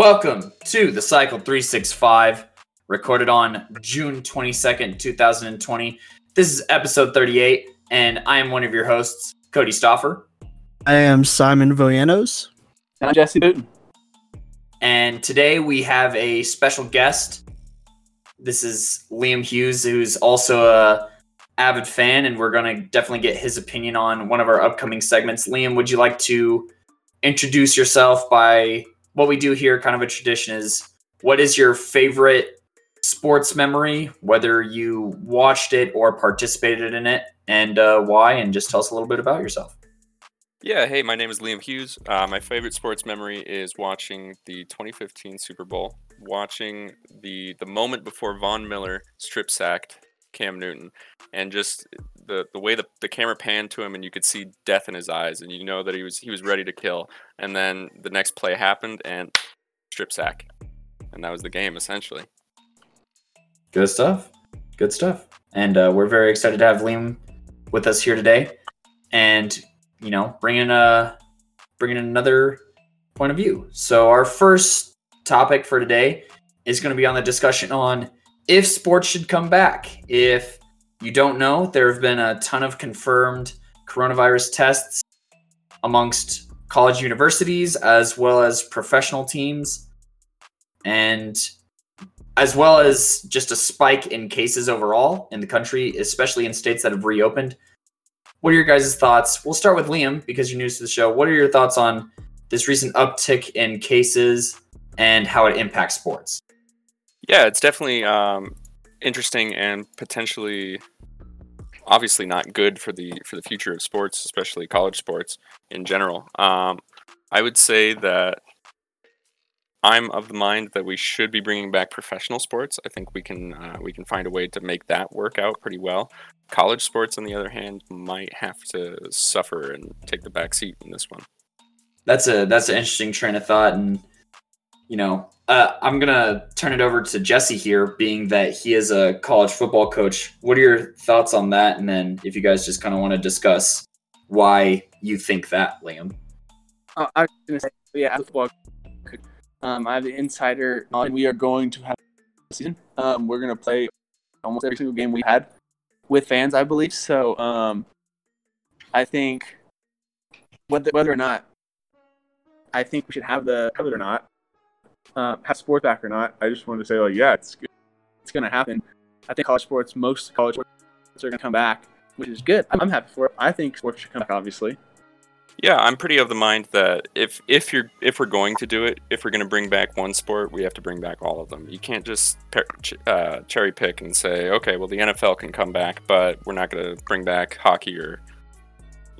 Welcome to the Cycle 365, recorded on June 22nd, 2020. This is episode 38, and I am one of your hosts, Cody Stoffer. I am Simon Villanos. And I'm Jesse Newton. And today we have a special guest. This is Liam Hughes, who's also a avid fan, and we're going to definitely get his opinion on one of our upcoming segments. Liam, would you like to introduce yourself by what we do here, kind of a tradition is what is your favorite sports memory, whether you watched it or participated in it, and uh, why, and just tell us a little bit about yourself. Yeah, hey, my name is Liam Hughes. Uh, my favorite sports memory is watching the 2015 Super Bowl, watching the the moment before Von Miller strip sacked Cam Newton, and just the the way the, the camera panned to him, and you could see death in his eyes, and you know that he was he was ready to kill. And then the next play happened, and strip sack, and that was the game essentially. Good stuff. Good stuff. And uh, we're very excited to have Liam with us here today, and you know, bringing a bringing another point of view. So our first topic for today is going to be on the discussion on if sports should come back. If you don't know, there have been a ton of confirmed coronavirus tests amongst college universities as well as professional teams and as well as just a spike in cases overall in the country, especially in states that have reopened. What are your guys' thoughts? We'll start with Liam because you're new to the show. What are your thoughts on this recent uptick in cases and how it impacts sports? Yeah, it's definitely um, interesting and potentially, obviously, not good for the for the future of sports, especially college sports in general. Um, I would say that I'm of the mind that we should be bringing back professional sports. I think we can uh, we can find a way to make that work out pretty well. College sports, on the other hand, might have to suffer and take the back seat in this one. That's a that's an interesting train of thought, and you know, uh, I'm gonna turn it over to Jesse here, being that he is a college football coach. What are your thoughts on that? And then, if you guys just kind of want to discuss why you think that, Liam. Uh, I was gonna say, yeah, football um, I have the insider on. We are going to have season. Um, we're gonna play almost every single game we had with fans, I believe. So, um, I think whether whether or not, I think we should have the it or not uh, have sports back or not. I just wanted to say, like, yeah, it's it's going to happen. I think college sports, most college sports are going to come back, which is good. I'm, happy for it. I think sports should come back, obviously. Yeah, I'm pretty of the mind that if if you're if we're going to do it, if we're going to bring back one sport, we have to bring back all of them. You can't just uh, cherry pick and say, okay, well the NFL can come back, but we're not going to bring back hockey or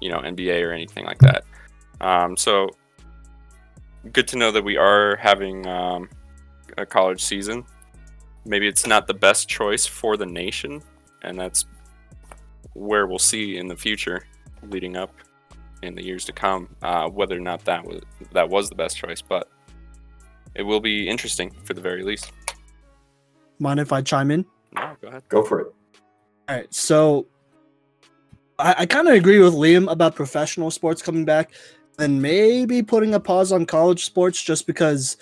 you know NBA or anything like that. Um, so good to know that we are having um, a college season. Maybe it's not the best choice for the nation, and that's where we'll see in the future, leading up in the years to come, uh, whether or not that was that was the best choice. But it will be interesting for the very least. Mind if I chime in? No, go ahead. Go for it. All right, so I, I kind of agree with Liam about professional sports coming back and maybe putting a pause on college sports just because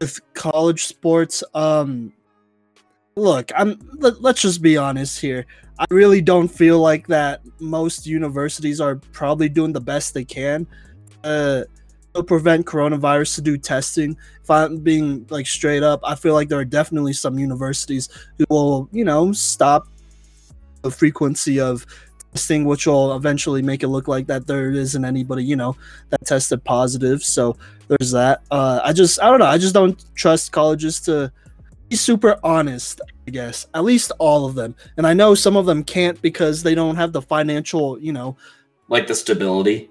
with college sports um look i'm let, let's just be honest here. I really don't feel like that most universities are probably doing the best they can uh to prevent coronavirus to do testing. If i'm being like straight up i feel like there are definitely some universities who will you know stop the frequency of testing, which will eventually make it look like that there isn't anybody, you know, that tested positive. So there's that. Uh, I just, I don't know. I just don't trust colleges to be super honest, I guess. At least all of them. And I know some of them can't because they don't have the financial, you know, like the stability.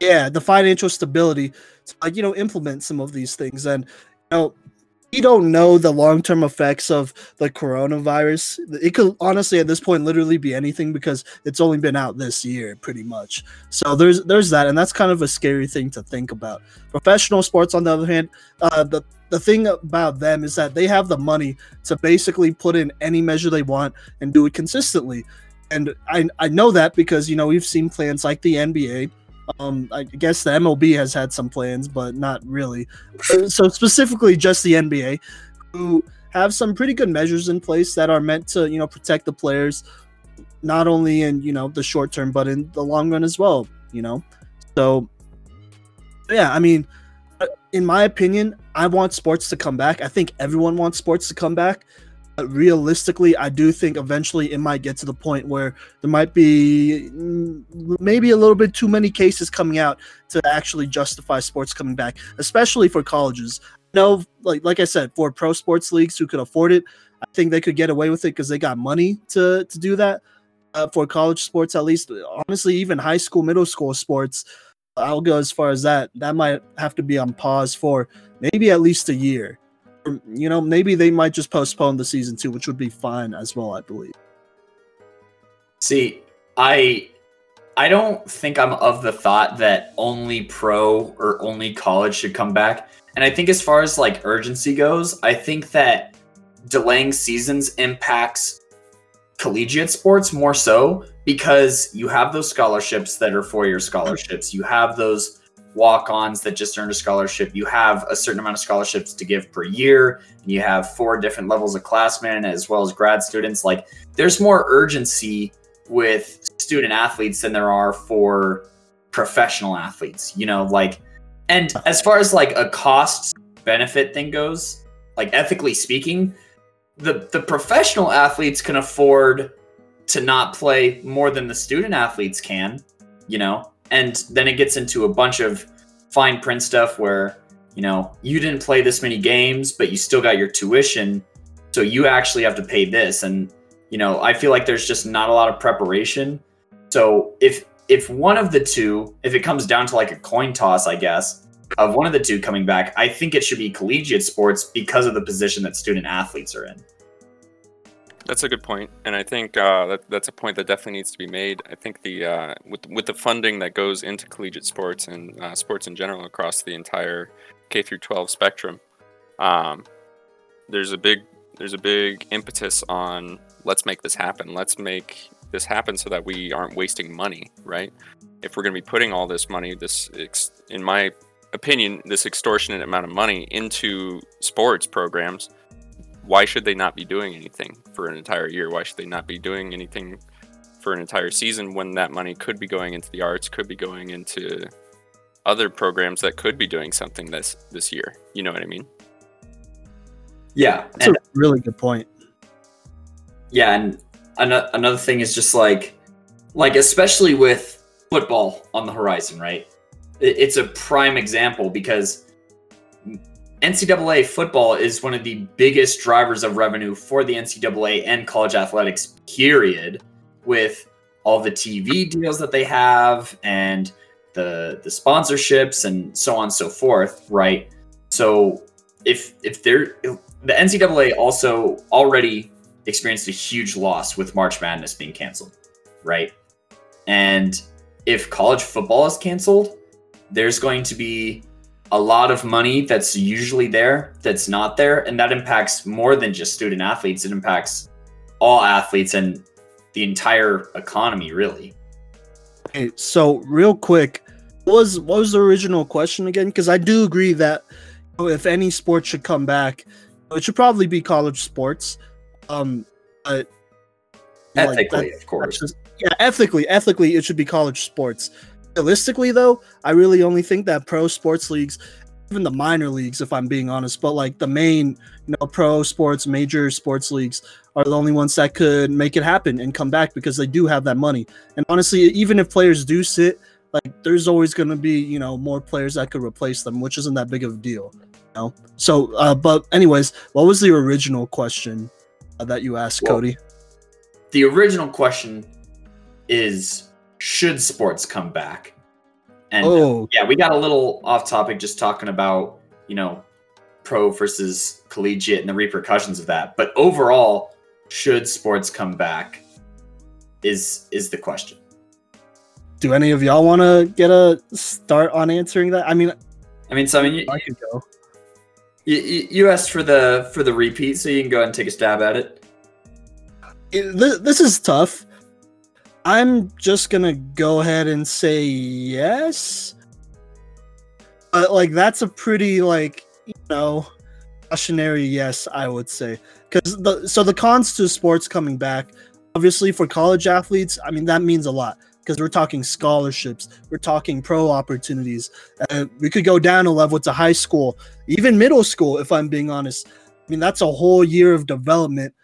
Yeah, the financial stability to, like, you know, implement some of these things. And, you know, we don't know the long-term effects of the coronavirus. It could honestly at this point literally be anything because it's only been out this year pretty much. So there's there's that and that's kind of a scary thing to think about. Professional sports on the other hand uh, the the thing about them is that they have the money to basically put in any measure they want and do it consistently. And i i know that because you know we've seen plans like the nba Um, I guess the MLB has had some plans, but not really. So specifically, just the NBA, who have some pretty good measures in place that are meant to, you know, protect the players, not only in you know the short term, but in the long run as well. You know, so yeah, I mean, uh, in my opinion, I want sports to come back. I think everyone wants sports to come back. Realistically, I do think eventually it might get to the point where there might be maybe a little bit too many cases coming out to actually justify sports coming back, especially for colleges. No, like like I said, for pro sports leagues who could afford it, I think they could get away with it because they got money to to do that. Uh, for college sports, at least, honestly, even high school, middle school sports, I'll go as far as that. That might have to be on pause for maybe at least a year. You know, maybe they might just postpone the season too, which would be fine as well, I believe. See, I I don't think I'm of the thought that only pro or only college should come back. And I think as far as like urgency goes, I think that delaying seasons impacts collegiate sports more so because you have those scholarships that are four-year scholarships. You have those walk-ons that just earned a scholarship. You have a certain amount of scholarships to give per year. And you have four different levels of classmen as well as grad students. Like there's more urgency with student athletes than there are for professional athletes. You know, like and as far as like a cost benefit thing goes, like ethically speaking, the the professional athletes can afford to not play more than the student athletes can, you know. And then it gets into a bunch of fine print stuff where, you know, you didn't play this many games, but you still got your tuition, so you actually have to pay this and you know, I feel like there's just not a lot of preparation. So if if one of the two, if it comes down to like a coin toss, I guess, of one of the two coming back, I think it should be collegiate sports because of the position that student athletes are in. That's a good point, and I think uh, that that's a point that definitely needs to be made. I think the uh, with with the funding that goes into collegiate sports and uh, sports in general across the entire K through 12 spectrum, um, there's a big there's a big impetus on let's make this happen. Let's make this happen so that we aren't wasting money, right? If we're going to be putting all this money, this ex- in my opinion, this extortionate amount of money into sports programs why should they not be doing anything for an entire year? Why should they not be doing anything for an entire season when that money could be going into the arts, could be going into other programs that could be doing something this this year? You know what I mean? Yeah, That's and a really good point. yeah, and ano- another thing is just like, like especially with football on the horizon, right? It's a prime example because NCAA football is one of the biggest drivers of revenue for the NCAA and college athletics, period, with all the TV deals that they have and the the sponsorships and so on and so forth, right? So if if they're the NCAA also already experienced a huge loss with March Madness being canceled, right? And if college football is canceled, there's going to be a lot of money that's usually there that's not there and that impacts more than just student athletes it impacts all athletes and the entire economy really Okay, so real quick, what was what was the original question again? Because I do agree that you know, if any sport should come back, it should probably be college sports. Um, but like, ethically that- of course just- yeah, ethically, ethically, it should be college sports. Realistically, though, I really only think that pro sports leagues, even the minor leagues, if I'm being honest, but like the main, you know, pro sports, major sports leagues are the only ones that could make it happen and come back because they do have that money. And honestly, even if players do sit, like there's always going to be, you know, more players that could replace them, which isn't that big of a deal. You know? So, uh, but anyways, what was the original question uh, that you asked, Well, Cody? the original question is should sports come back and uh, Oh, yeah we got a little off topic just talking about you know pro versus collegiate and the repercussions of that but overall should sports come back is is the question do any of y'all want to get a start on answering that? I mean, i mean so i mean you, I could go. you, you asked for the for the repeat so you can go ahead and take a stab at it It- thi- this is tough. I'm just gonna go ahead and say yes. But like that's a pretty like you know cautionary yes, I would say. Because the so the cons to sports coming back, obviously for college athletes, I mean that means a lot because we're talking scholarships, we're talking pro opportunities. Uh, we could go down a level to high school, even middle school, if I'm being honest. I mean that's a whole year of development.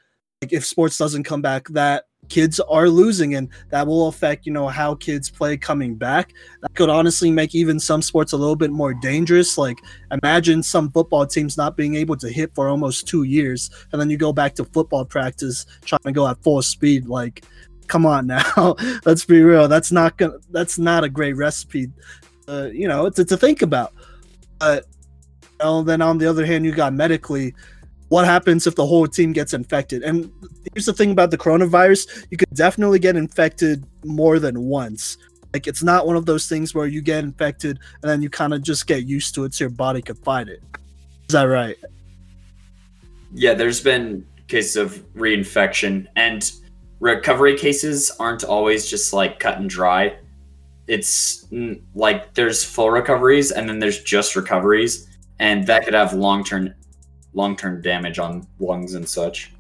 Like if sports doesn't come back, that kids are losing and that will affect you know how kids play coming back. That could honestly make even some sports a little bit more dangerous. Like imagine some football teams not being able to hit for almost two years and then you go back to football practice trying to go at full speed. Like come on now. Let's be real. That's not gonna that's not a great recipe uh, you know to, to think about. But you know, then on the other hand you got medically what happens if the whole team gets infected? And here's the thing about the coronavirus you could definitely get infected more than once. Like, it's not one of those things where you get infected and then you kind of just get used to it so your body could fight it. Is that right? Yeah, there's been cases of reinfection, and recovery cases aren't always just like cut and dry. It's like there's full recoveries and then there's just recoveries, and that could have long term long term damage on lungs and such.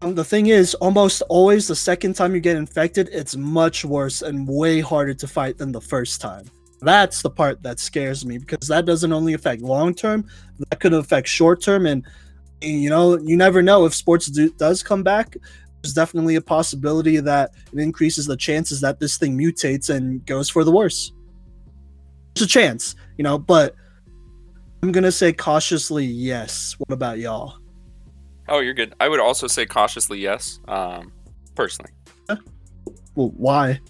Um, the thing is, almost always the second time you get infected, it's much worse and way harder to fight than the first time. That's the part that scares me because that doesn't only affect long term, that could affect short term. And, you know, you never know if sports do, does come back. There's definitely a possibility that it increases the chances that this thing mutates and goes for the worse. There's a chance, you know, but I'm gonna say cautiously yes. What about y'all? Oh, you're good. I would also say cautiously yes. Um, personally. Well, why?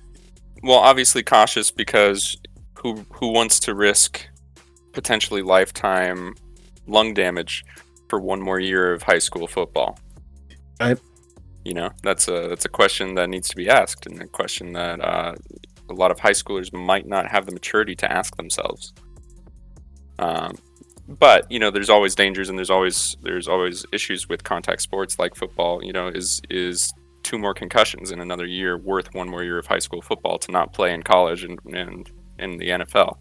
Well, obviously cautious because who who wants to risk potentially lifetime lung damage for one more year of high school football? Right. You know, that's a that's a question that needs to be asked, and a question that uh, a lot of high schoolers might not have the maturity to ask themselves. Um, but you know there's always dangers and there's always there's always issues with contact sports like football you know is is two more concussions in another year worth one more year of high school football to not play in college and and in the NFL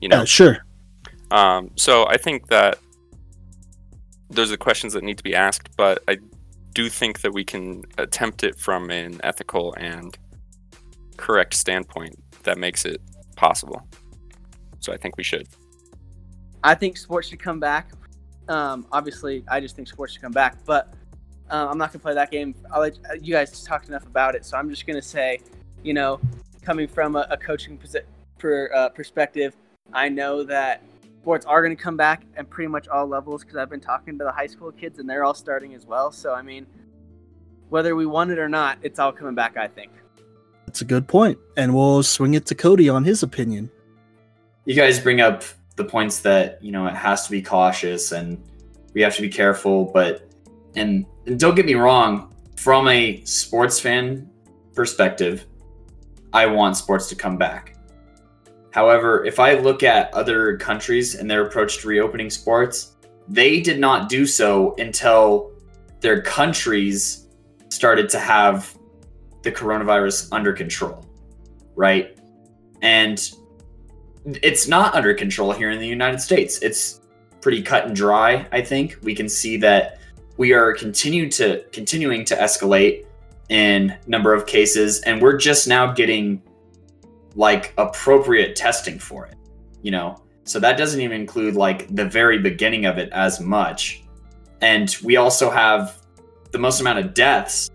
you know? Yeah, sure. Um, so I think that those are the questions that need to be asked but I do think that we can attempt it from an ethical and correct standpoint that makes it possible. So I think we should I think sports should come back. Um, obviously, I just think sports should come back, but uh, I'm not gonna play that game. I'll let you guys talked enough about it, so I'm just gonna say, you know, coming from a, a coaching per, uh, perspective, I know that sports are gonna come back at pretty much all levels because I've been talking to the high school kids and they're all starting as well. So I mean, whether we want it or not, it's all coming back. I think. That's a good point, and we'll swing it to Cody on his opinion. You guys bring up the points that you know it has to be cautious and we have to be careful but and, and don't get me wrong from a sports fan perspective i want sports to come back. However if i look at other countries and their approach to reopening sports they did not do so until their countries started to have the coronavirus under control right? And it's not under control here in the United States. It's pretty cut and dry. I think we can see that we are continue to continuing to escalate in number of cases, and we're just now getting like appropriate testing for it. You know, so that doesn't even include like the very beginning of it as much. And we also have the most amount of deaths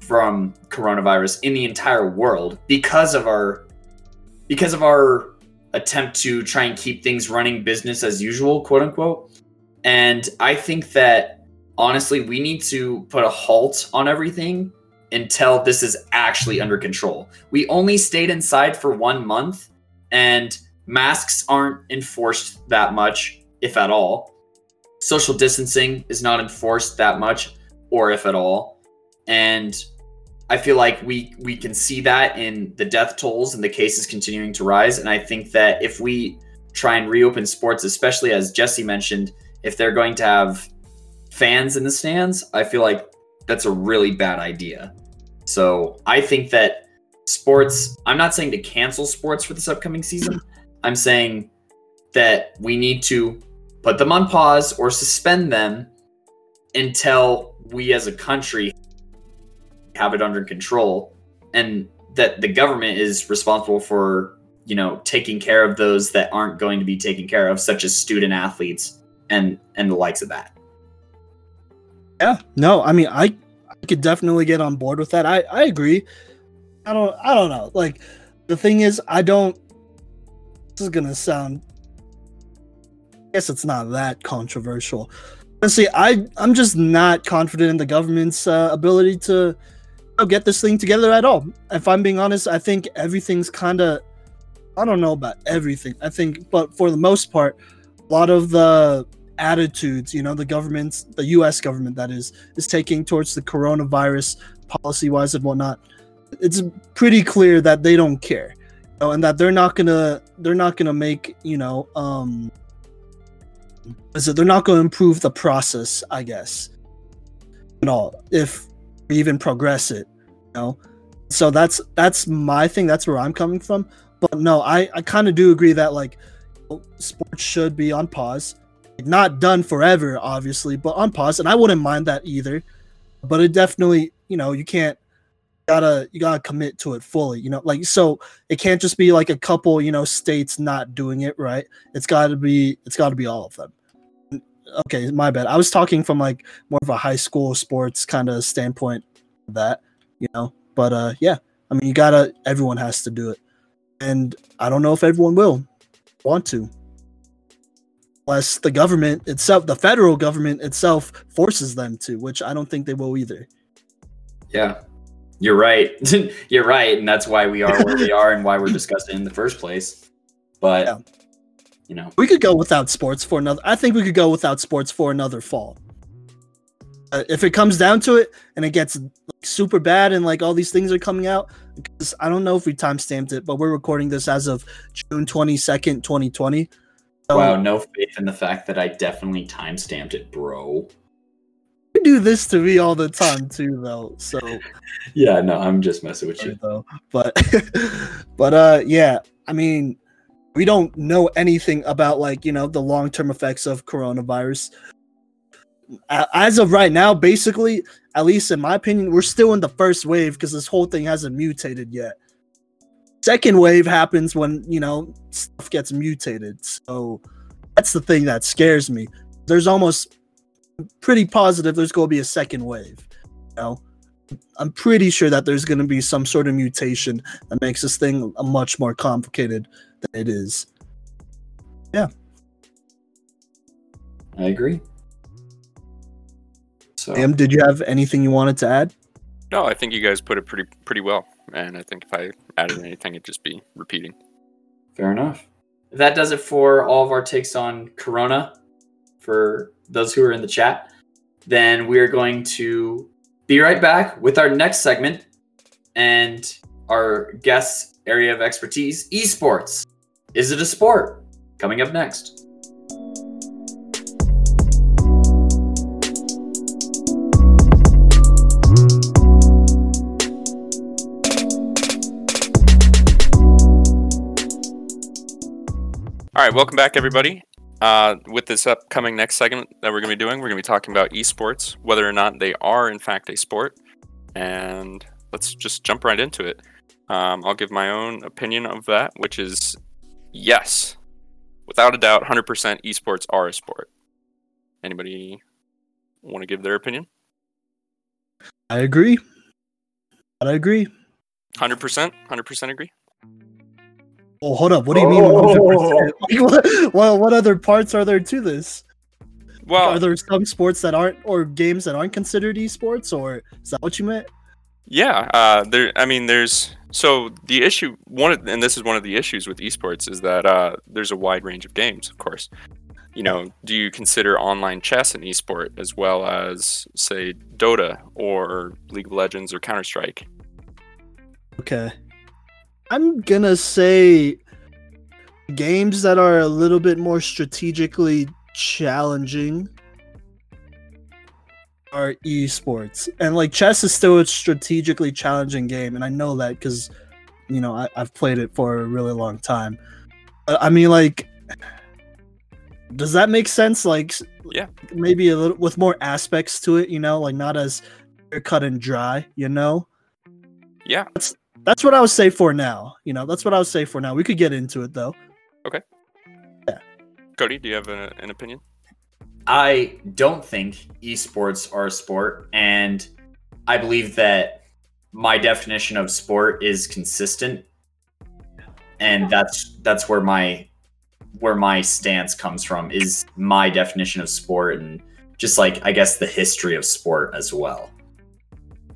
from coronavirus in the entire world because of our because of our attempt to try and keep things running business as usual, quote unquote. And I think that honestly, we need to put a halt on everything until this is actually under control. We only stayed inside for one month, and masks aren't enforced that much, if at all. Social distancing is not enforced that much, or if at all. And I feel like we we can see that in the death tolls and the cases continuing to rise. And I think that if we try and reopen sports, especially as Jesse mentioned, if they're going to have fans in the stands, I feel like that's a really bad idea. So I think that sports, I'm not saying to cancel sports for this upcoming season. I'm saying that we need to put them on pause or suspend them until we as a country have it under control and that the government is responsible for you know taking care of those that aren't going to be taken care of such as student athletes and and the likes of that Yeah, no, I mean, I, I could definitely get on board with that. I, I agree. I don't, I don't know. Like, the thing is, I don't. This is gonna sound. I guess it's not that controversial. Honestly, I, I'm just not confident in the government's uh, ability to get this thing together at all. If I'm being honest, I think everything's kind of. I don't know about everything. I think, but for the most part, a lot of the attitudes you know the government the us government that is is taking towards the coronavirus policy wise and whatnot it's pretty clear that they don't care you know, and that they're not gonna they're not gonna make you know um is it they're not gonna improve the process i guess at all if even progress it you know so that's that's my thing that's where i'm coming from but no i i kind of do agree that like sports should be on pause like, not done forever, obviously, but on pause. And I wouldn't mind that either. But it definitely, you know, you can't gotta you gotta commit to it fully. You know, like so it can't just be like a couple, you know, states not doing it right. It's gotta be it's gotta be all of them. Okay, my bad. I was talking from like more of a high school sports kind of standpoint of that, you know. But uh yeah, I mean you gotta everyone has to do it. And I don't know if everyone will want to unless the government itself, the federal government itself, forces them to, which I don't think they will either. yeah you're right you're right and that's why we are where we are and why we're discussing in the first place but Yeah. You know We could go without sports for another. I think we could go without sports for another fall. Uh, if it comes down to it, and it gets like, super bad, and like all these things are coming out, because I don't know if we time stamped it, but we're recording this as of June twenty second, twenty twenty. wow no faith in the fact that i definitely time stamped it bro You do this to me all the time too, though. So yeah no i'm just messing with you though. But but uh yeah, I mean we don't know anything about like, you know, the long-term effects of coronavirus. As of right now, basically, at least in my opinion, we're still in the first wave because this whole thing hasn't mutated yet. Second wave happens when, you know, stuff gets mutated. So that's the thing that scares me. There's almost pretty positive there's going to be a second wave. You know, I'm pretty sure that there's going to be some sort of mutation that makes this thing much more complicated than it is. Yeah. I agree so Liam, did you have anything you wanted to add? No, I think you guys put it pretty pretty well. And I think if I added anything, it'd just be repeating. Fair enough. That does it for all of our takes on Corona for those who are in the chat. Then we are going to be right back with our next segment and our guest's area of expertise esports. Is it a sport? Coming up next. All right, welcome back, everybody. Uh, with this upcoming next segment that we're going to be doing, we're going to be talking about esports, whether or not they are in fact a sport, and let's just jump right into it. Um, I'll give my own opinion of that, which is yes, without a doubt, 100% esports are a sport. Anybody want to give their opinion? I agree. I agree. 100%? 100% agree? Oh, hold up. What do you mean? 100%? Like, what, well, what other parts are there to this? Well, are there some sports that aren't, or games that aren't considered esports, or is that what you meant? Yeah, uh, there. I mean, there's so the issue one, of, and this is one of the issues with esports is that uh, there's a wide range of games. Of course, you know, do you consider online chess an esport as well as say Dota or League of Legends or Counter Strike? Okay. I'm gonna say games that are a little bit more strategically challenging. are esports, and like chess is still a strategically challenging game, and I know that because you know I, I've played it for a really long time. Uh, I mean, like, does that make sense? Like, Yeah. maybe a little with more aspects to it. You know, like not as cut and dry. You know, Yeah, that's what I would say for now. You know, that's what I would say for now. We could get into it though. Okay. Yeah. Cody, do you have a, an opinion? I don't think esports are a sport, and I believe that my definition of sport is consistent, and that's that's where my where my stance comes from is my definition of sport, and just like I guess the history of sport as well.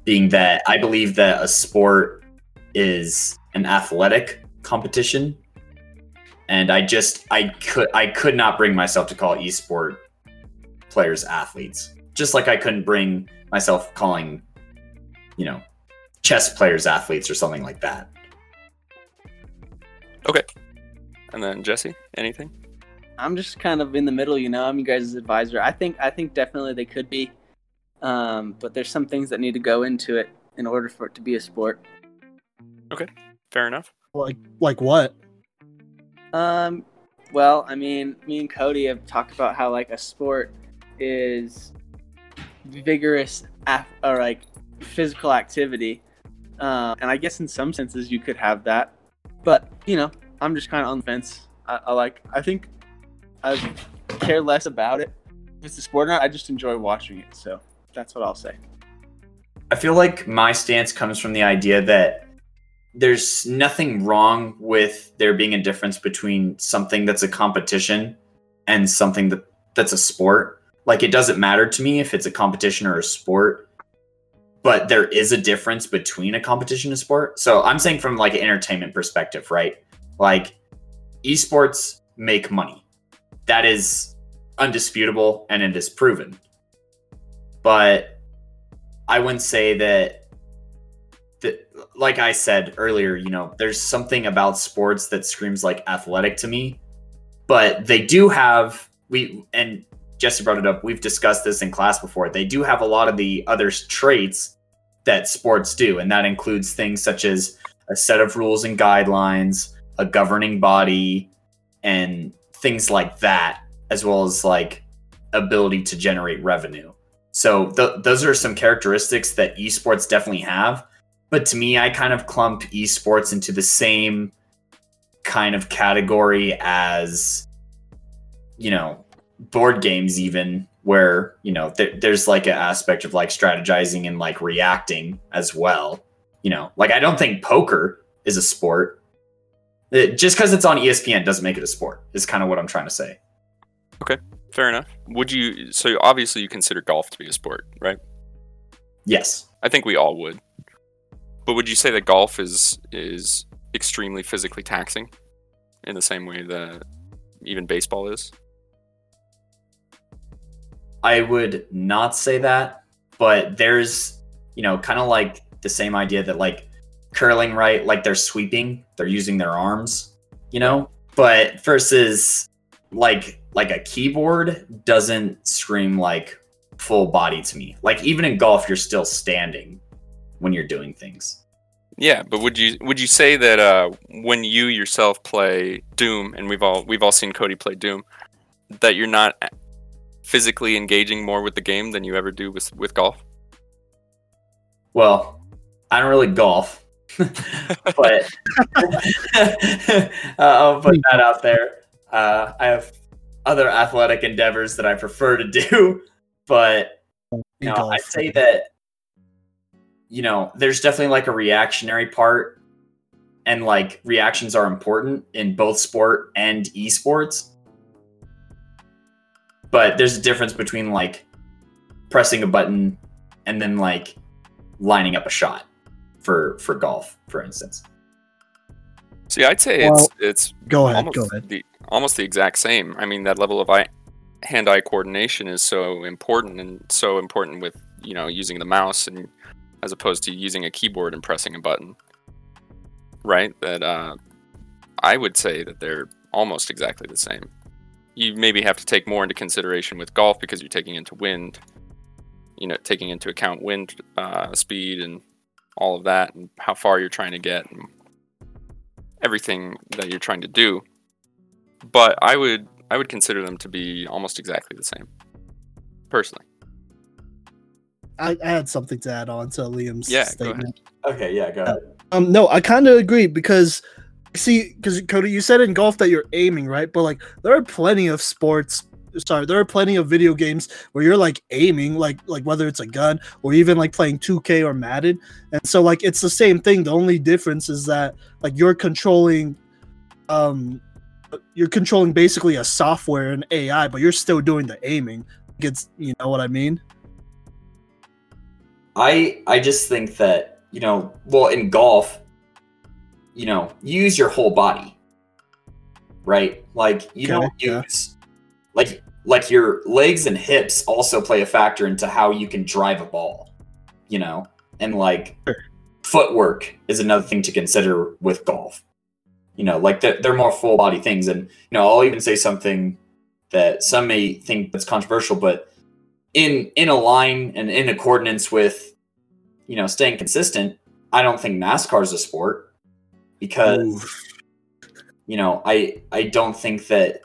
Being that I believe that a sport is an athletic competition, and I just I could I could not bring myself to call esport players athletes. Just like I couldn't bring myself calling, you know, chess players athletes or something like that. Okay. And then Jesse, anything? I'm just kind of in the middle, you know. I'm you guys' advisor. I think I think definitely they could be, um, but there's some things that need to go into it in order for it to be a sport. Okay, fair enough. Like, like what? Um, well, I mean, me and Cody have talked about how like a sport is vigorous af- or like physical activity, uh, and I guess in some senses you could have that, but you know, I'm just kind of on the fence. I, I like. I think I care less about it. If it's a sport or not, I just enjoy watching it. So that's what I'll say. I feel like my stance comes from the idea that there's nothing wrong with there being a difference between something that's a competition and something that that's a sport. Like it doesn't matter to me if it's a competition or a sport, but there is a difference between a competition and a sport. So I'm saying from like an entertainment perspective, right? Like esports make money. That is undisputable and it is proven. But I wouldn't say that like I said earlier, you know, there's something about sports that screams like athletic to me. But they do have we and Jesse brought it up. We've discussed this in class before. They do have a lot of the other traits that sports do, and that includes things such as a set of rules and guidelines, a governing body, and things like that, as well as like ability to generate revenue. So th- those are some characteristics that esports definitely have. But to me, I kind of clump esports into the same kind of category as, you know, board games, even where, you know, there there's like an aspect of like strategizing and like reacting as well. You know, like I don't think poker is a sport. It- just because it's on ESPN doesn't make it a sport, is kind of what I'm trying to say. Okay, fair enough. Would you? So obviously you consider golf to be a sport, right? Yes. I think we all would. But would you say that golf is is extremely physically taxing, in the same way that even baseball is? I would not say that, but there's, you know, kind of like the same idea that like curling, right? Like they're sweeping, they're using their arms, you know? But versus like like a keyboard doesn't scream like full body to me. Like even in golf you're still standing when you're doing things. Yeah, but would you would you say that uh, when you yourself play Doom, and we've all we've all seen Cody play Doom, that you're not physically engaging more with the game than you ever do with with golf? Well, I don't really golf, but uh, I'll put that out there. Uh, I have other athletic endeavors that I prefer to do, but you know, I'd say that you know, there's definitely like a reactionary part, and like reactions are important in both sport and esports. But there's a difference between like pressing a button and then like lining up a shot for for golf, for instance. See, I'd say Well, it's it's Go ahead. almost Go ahead. the almost the exact same. I mean, that level of eye, hand-eye coordination is so important, and so important with you know using the mouse and as opposed to using a keyboard and pressing a button, right? That uh, I would say that they're almost exactly the same. You maybe have to take more into consideration with golf because you're taking into wind, you know taking into account wind uh, speed and all of that and how far you're trying to get and everything that you're trying to do but i would i would consider them to be almost exactly the same personally I, I had something to add on to Liam's Yeah, go statement. Okay, yeah, go ahead. Um, no, I kind of agree because see, because Cody, you said in golf that you're aiming, right? But like, there are plenty of sports. Sorry, there are plenty of video games where you're like aiming, like like whether it's a gun or even like playing 2K or Madden, and so like it's the same thing. The only difference is that like you're controlling, um, you're controlling basically a software and AI, but you're still doing the aiming. It's you know what I mean? I I just think that you know, well, in golf, you know, you use your whole body, right? Like you Okay, don't yeah. use like like your legs and hips also play a factor into how you can drive a ball, you know, and like Sure. footwork is another thing to consider with golf. You know, like they're, they're more full body things, and you know, I'll even say something that some may think that's controversial, but in in a line and in accordance with you know staying consistent i don't think nascar is a sport because you know i i don't think that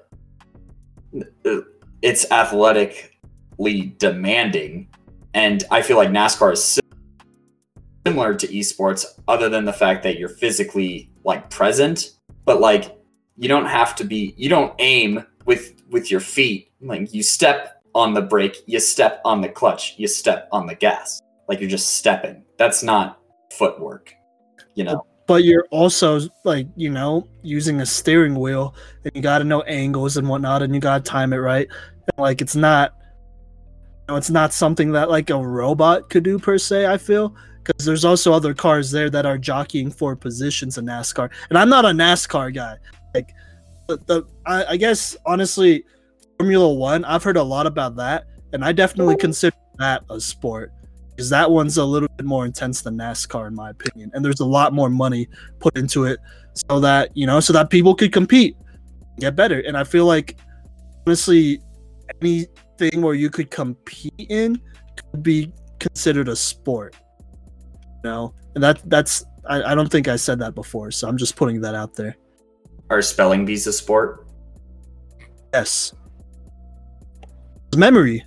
uh, it's athletically demanding. And i feel like nascar is similar to esports other than the fact that you're physically like present. But like you don't have to be you don't aim with with your feet. Like you step on the brake you step on the clutch you step on the gas. Like you're just stepping. That's not footwork you know? But you're also like you know using a steering wheel and you got to know angles and whatnot and you got to time it right. And, like it's not you know, it's not something that like a robot could do per se i feel because there's also other cars there that are jockeying for positions in nascar. And i'm not a nascar guy. Like the, the I, I guess honestly formula one i've heard a lot about that and i definitely consider that a sport because that one's a little bit more intense than NASCAR in my opinion, and there's a lot more money put into it so that you know so that people could compete, get better. And I feel like honestly, anything where you could compete in could be considered a sport. You know, and that that's I, I don't think I said that before, so I'm just putting that out there. are spelling bees a sport Yes, memory.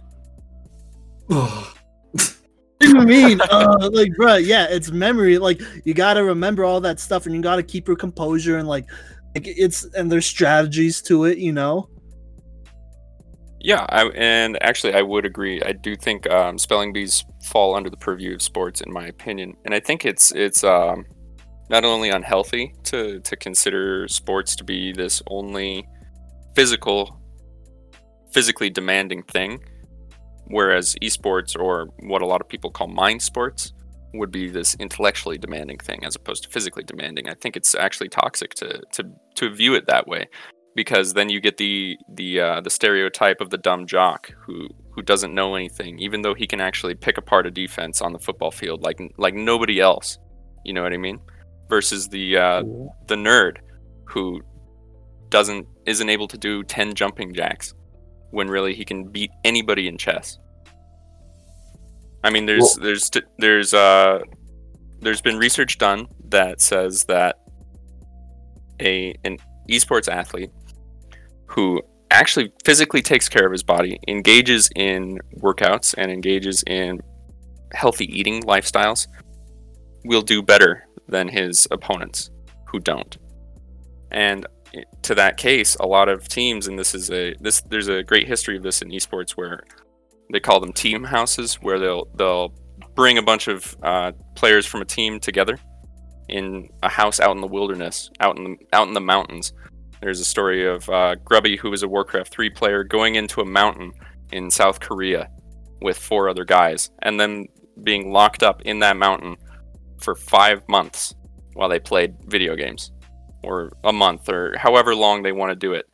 What do you mean? uh, like, bro, yeah, it's memory. Like, you gotta remember all that stuff, and you gotta keep your composure, and like, like it's and there's strategies to it, you know. Yeah, I, and actually, I would agree. I do think um, spelling bees fall under the purview of sports, in my opinion, and I think it's it's um, not only unhealthy to to consider sports to be this only physical, physically demanding thing, whereas esports or what a lot of people call mind sports would be this intellectually demanding thing as opposed to physically demanding. I think it's actually toxic to to to view it that way because then you get the the uh, the stereotype of the dumb jock who who doesn't know anything, even though he can actually pick apart a defense on the football field like like nobody else. You know what I mean? Versus the uh, the nerd who doesn't isn't able to do ten jumping jacks when really he can beat anybody in chess. I mean, there's there's there's uh there's been research done that says that a an esports athlete who actually physically takes care of his body, engages in workouts, and engages in healthy eating lifestyles, will do better than his opponents who don't. And to that case, a lot of teams, and this is a this there's a great history of this in esports where they call them team houses, where they'll they'll bring a bunch of uh, players from a team together in a house out in the wilderness, out in the out in the mountains. There's a story of uh, Grubby, who was a Warcraft 3 player, going into a mountain in South Korea with four other guys, and then being locked up in that mountain for five months while they played video games, or a month, or however long they want to do it.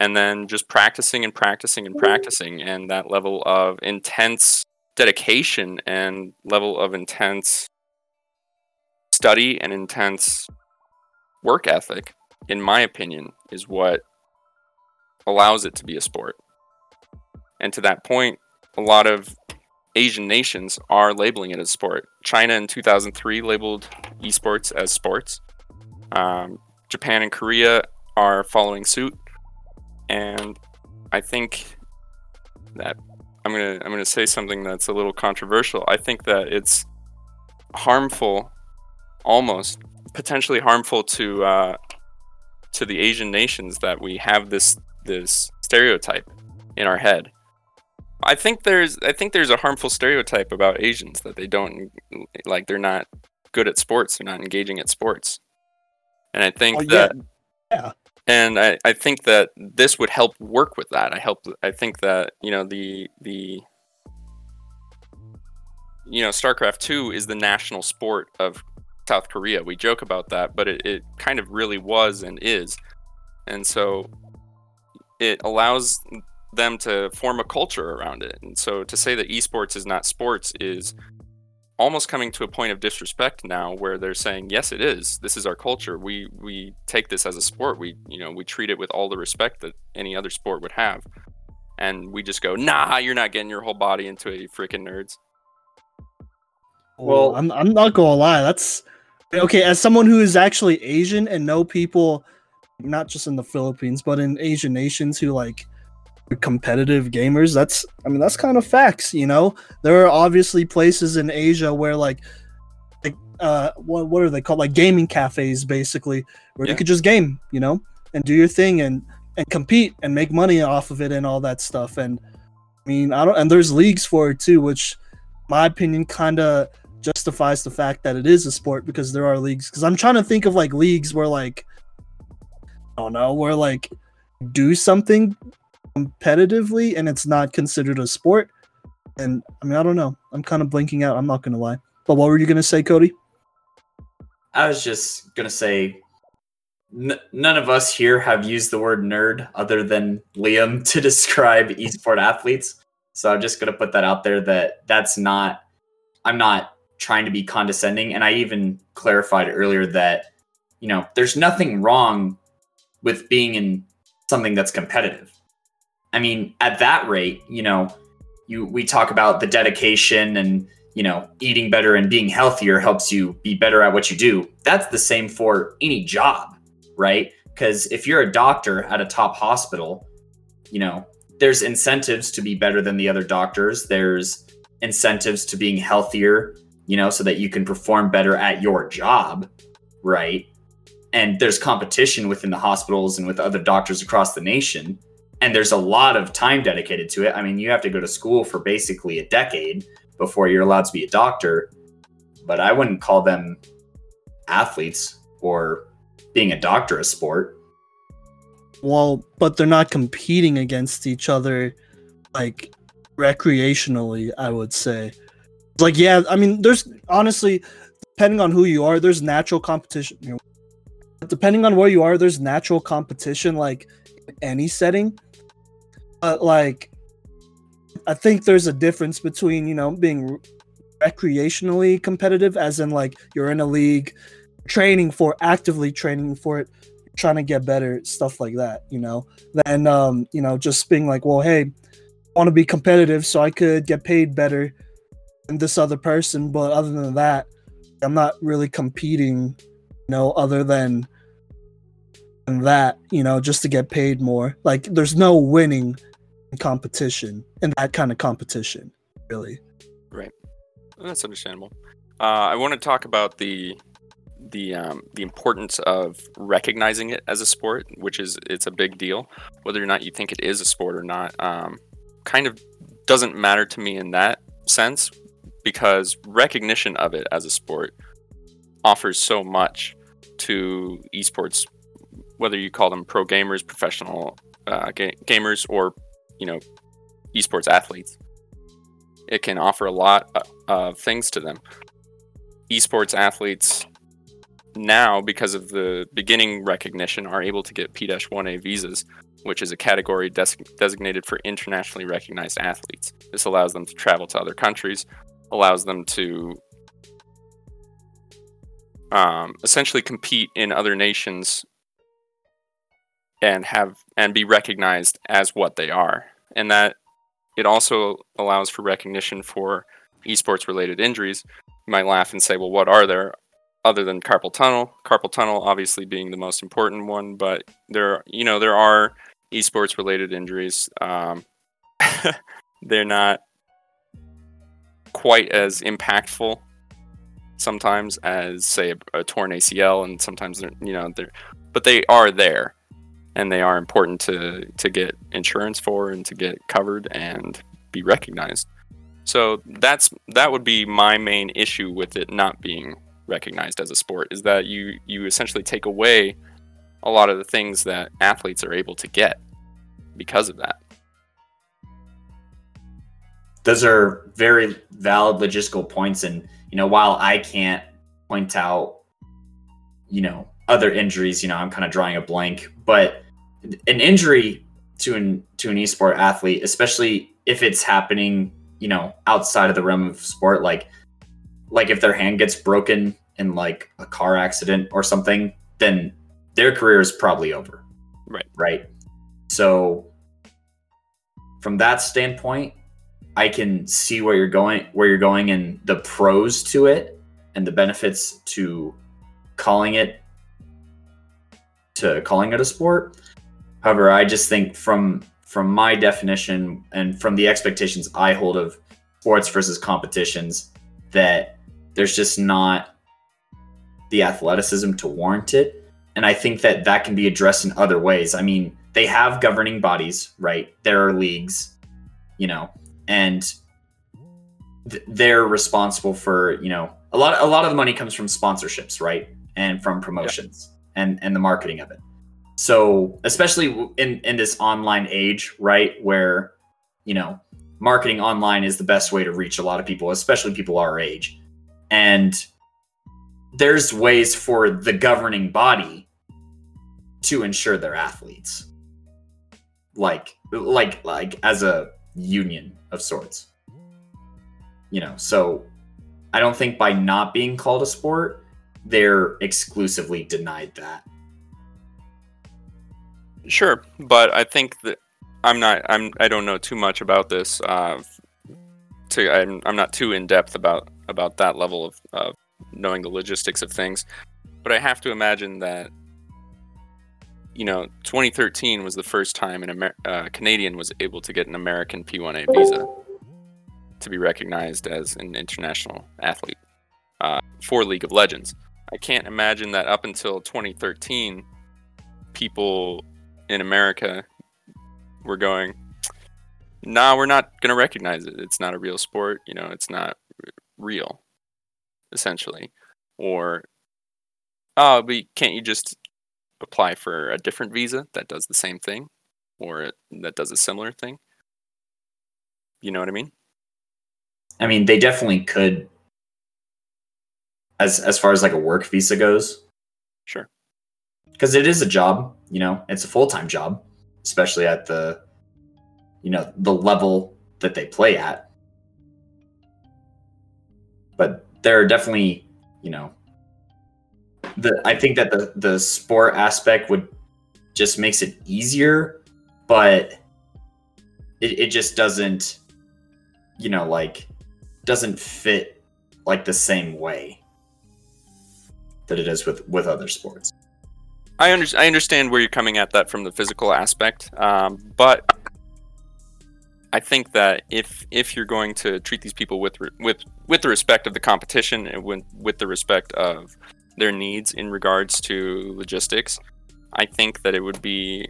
And then just practicing and practicing and practicing, and that level of intense dedication and level of intense study and intense work ethic, in my opinion, is what allows it to be a sport. And to that point, a lot of Asian nations are labeling it as sport. China in 2003 labeled esports as sports. Um, Japan and Korea are following suit, and I think that I'm gonna I'm gonna say something that's a little controversial. I think that it's harmful, almost potentially harmful to uh, to the Asian nations that we have this this stereotype in our head. I think there's I think there's a harmful stereotype about Asians that they don't like they're not good at sports, they're not engaging at sports. And I think Oh, yeah. that Yeah. and I, I think that this would help work with that. I help I think that, you know, the the you know, StarCraft 2 is the national sport of South Korea. We joke about that, but it, it kind of really was and is. And so it allows them to form a culture around it. And so to say that esports is not sports is almost coming to a point of disrespect now where they're saying yes it is this is our culture we we take this as a sport we you know we treat it with all the respect that any other sport would have and we just go nah you're not getting your whole body into it you freaking nerds Well- I'm I'm not gonna lie. That's okay. As someone who is actually Asian and know people, not just in the Philippines, but in Asian nations who like competitive gamers. That's I mean that's kind of facts. You know, there are obviously places in Asia where like, uh, what what are they called? Like gaming cafes, basically, where Yeah. you could just game, you know, and do your thing and and compete and make money off of it and all that stuff. And I mean, I don't. And there's leagues for it too, which, my opinion, kind of justifies the fact that it is a sport because there are leagues. Because I'm trying to think of like leagues where like, I don't know, where like do something competitively and it's not considered a sport. And I mean, I don't know. I'm kind of blinking out. I'm not gonna lie. But what were you gonna say, Cody? I was just gonna say, n- none of us here have used the word nerd other than Liam to describe esport athletes. So I'm just gonna put that out there that that's not. I'm not trying to be condescending, and I even clarified earlier that you know there's nothing wrong with being in something that's competitive. I mean, at that rate, you know, you we talk about the dedication and you know, eating better and being healthier helps you be better at what you do. That's the same for any job, right? Because if you're a doctor at a top hospital, you know, there's incentives to be better than the other doctors. There's incentives to being healthier, you know, so that you can perform better at your job, right? And there's competition within the hospitals and with other doctors across the nation. And there's a lot of time dedicated to it. I mean, you have to go to school for basically a decade before you're allowed to be a doctor. But I wouldn't call them athletes or being a doctor a sport. Well, but they're not competing against each other like recreationally, I would say. Like, yeah, I mean, there's honestly, depending on who you are, there's natural competition. Depending on where you are, there's natural competition, like any setting. But like, I think there's a difference between you know being recreationally competitive, as in like you're in a league, training for actively training for it, trying to get better, stuff like that. You know, than um, you know just being like, well, hey, I want to be competitive so I could get paid better than this other person, but other than that, I'm not really competing. You know, other than that, you know, just to get paid more. Like, there's no winning in competition and that kind of competition, really. Right. That's understandable. Uh, I want to talk about the the um, the importance of recognizing it as a sport, which is it's a big deal. Whether or not you think it is a sport or not, um, kind of doesn't matter to me in that sense because recognition of it as a sport offers so much to esports, whether you call them pro gamers, professional uh, ga- gamers, or you know esports athletes. It can offer a lot uh, of things to them. Esports athletes now, because of the beginning recognition, are able to get P-1A visas, which is a category des- designated for internationally recognized athletes. This allows them to travel to other countries, allows them to um, essentially compete in other nations and have and be recognized as what they are, and that it also allows for recognition for esports related injuries. You might laugh and say, well, what are there other than carpal tunnel? Carpal tunnel obviously being the most important one, but there, you know, there are esports related injuries. Um, they're not quite as impactful sometimes as say a, a torn ACL, and sometimes they're you know they're, but they are there, and they are important to to get insurance for and to get covered and be recognized. So that's that would be my main issue with it not being recognized as a sport is that you you essentially take away a lot of the things that athletes are able to get because of that. Those are very valid logistical points and you know, while I can't point out, you know, other injuries, you know, I'm kind of drawing a blank, but an injury to an to an esport athlete, especially if it's happening, you know, outside of the realm of sport, like like if their hand gets broken in like a car accident or something, then their career is probably over. Right. Right. So from that standpoint, I can see where you're going, where you're going, and the pros to it, and the benefits to calling it to calling it a sport. However, I just think from from my definition and from the expectations I hold of sports versus competitions, that there's just not the athleticism to warrant it. And I think that that can be addressed in other ways. I mean, they have governing bodies, right? There are leagues, you know, and th- they're responsible for you know a lot a lot of the money comes from sponsorships right and from promotions yeah. and and the marketing of it so especially in in this online age right where you know marketing online is the best way to reach a lot of people especially people our age and there's ways for the governing body to ensure their athletes like like like as a union of sorts. You know, so I don't think by not being called a sport, they're exclusively denied that. Sure, but I think that I'm not. I'm. I don't know too much about this. Uh, to I'm. I'm not too in depth about about that level of, of knowing the logistics of things, but I have to imagine that you know, 2013 was the first time an Amer- uh, Canadian was able to get an American P1A visa to be recognized as an international athlete uh, for League of Legends. I can't imagine that up until 2013, people in America were going, nah, we're not going to recognize it. It's not a real sport. You know, it's not real, essentially. Or, oh, but can't you just apply for a different visa that does the same thing or that does a similar thing. You know what I mean? I mean, they definitely could as as far as like a work visa goes. Sure. Cuz it is a job, you know, it's a full-time job, especially at the you know, the level that they play at. But there are definitely, you know, the I think that the the sport aspect would just makes it easier, but it, it just doesn't you know like doesn't fit like the same way that it is with with other sports. I, under- I understand where you're coming at that from the physical aspect, um, but I think that if if you're going to treat these people with re- with with the respect of the competition and with with the respect of their needs in regards to logistics, I think that it would be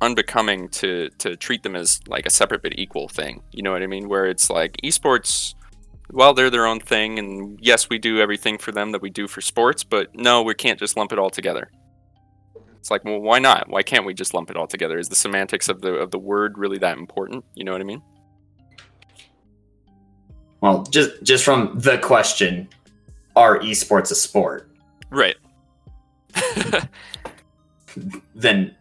unbecoming to to treat them as like a separate but equal thing. You know what I mean? Where it's like esports well, they're their own thing and yes, we do everything for them that we do for sports, but no, we can't just lump it all together. It's like, well, why not? Why can't we just lump it all together? Is the semantics of the of the word really that important? You know what I mean? Well, just just from the question, are esports a sport? Right. then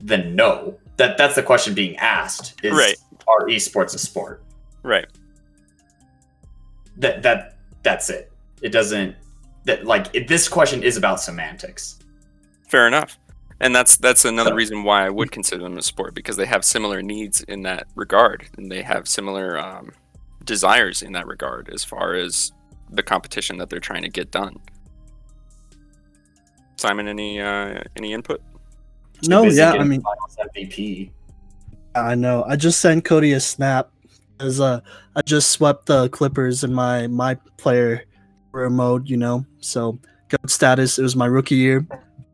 then no. That that's the question being asked. Is right. are esports a sport? Right. That that that's it. It doesn't that like it, this question is about semantics. Fair enough. and that's that's another reason why I would consider them a sport because they have similar needs in that regard, and they have similar um, desires in that regard as far as the competition that they're trying to get done. Simon, any uh, any input? No, yeah, I getting mean, finals MVP. I know. I just sent Cody a snap as uh, I just swept the Clippers in my my player mode, you know. So goat status. It was my rookie year.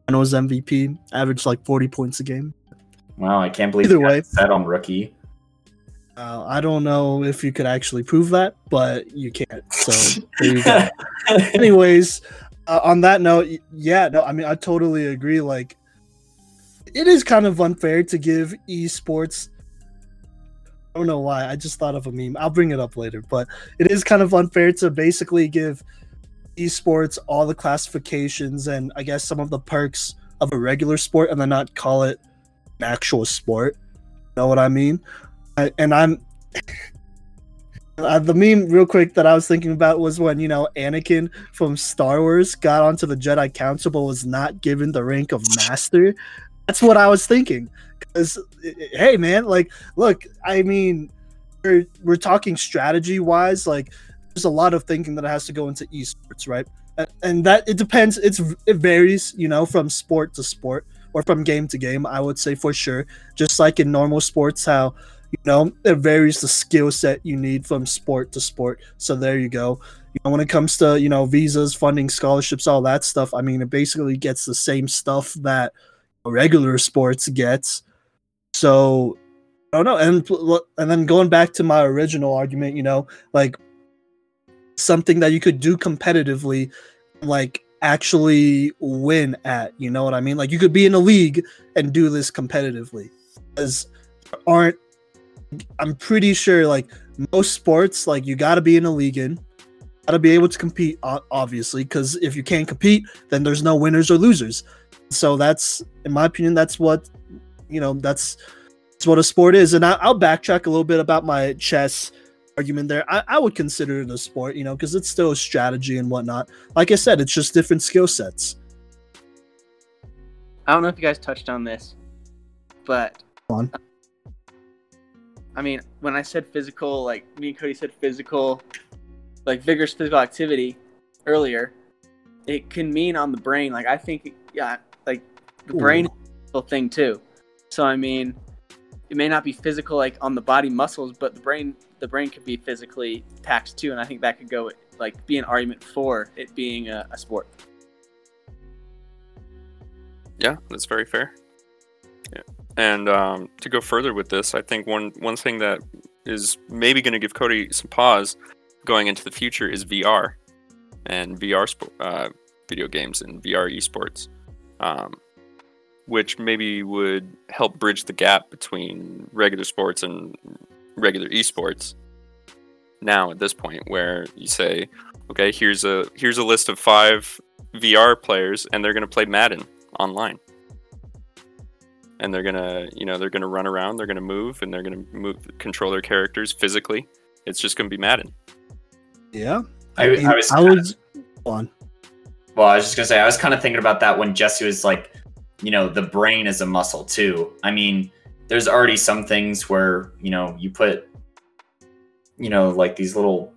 I was MVP. Averaged like 40 points a game. Wow, I can't believe Either you way. set on rookie. Uh, I don't know if you could actually prove that, but you can't. So there you go. anyways uh, on that note yeah no i mean i totally agree like it is kind of unfair to give esports i don't know why i just thought of a meme. I'll bring it up later but it is kind of unfair to basically give esports all the classifications and i guess some of the perks of a regular sport and then not call it an actual sport. Know what i mean? I, and i'm uh, the meme real quick that I was thinking about was when you know Anakin from Star Wars got onto the Jedi Council but was not given the rank of Master. That's what I was thinking. Because hey, man, like, look, I mean, we're we're talking strategy wise. Like, there's a lot of thinking that has to go into esports, right? And, that it depends. It's it varies, you know, from sport to sport or from game to game. I would say for sure. Just like in normal sports, how you know it varies the skill set you need from sport to sport so there you go you know when it comes to you know visas funding scholarships all that stuff i mean it basically gets the same stuff that regular sports gets. So i don't know. And and then going back to my original argument you know like something that you could do competitively like actually win at you know what i mean? Like you could be in a league and do this competitively. Because aren't I'm pretty sure like most sports, like you got to be in a league in, got to be able to compete, obviously, because if you can't compete, then there's no winners or losers. So that's, in my opinion, that's what, you know, that's, that's what a sport is. And I, I'll backtrack a little bit about my chess argument there. I, I would consider it a sport, you know, because it's still a strategy and whatnot. Like I said, it's just different skill sets. I don't know if you guys touched on this, but on. I mean, when I said physical, like me and Cody said physical, like vigorous physical activity earlier, it can mean on the brain. Like I think, yeah, the brain is a thing too. So I mean, it may not be physical like on the body muscles, but the brain, the brain could be physically taxed too, and I think that could go like be an argument for it being a, a sport. Yeah, that's very fair. Yeah. And um, to go further with this, I think one one thing that is maybe going to give Cody some pause going into the future is VR and VR uh, video games and VR esports, um, which maybe would help bridge the gap between regular sports and regular esports. Now at this point, where you say, okay, here's a here's a list of five VR players, and they're going to play Madden online and they're gonna you know they're gonna run around they're gonna move and they're gonna move control their characters physically it's just gonna be madden Yeah. I, mean, I was, I was go on. well, I was just gonna say, I was kind of thinking about that when Jesse was like, you know, the brain is a muscle too. I mean, there's already some things where you know you put, you know, like these little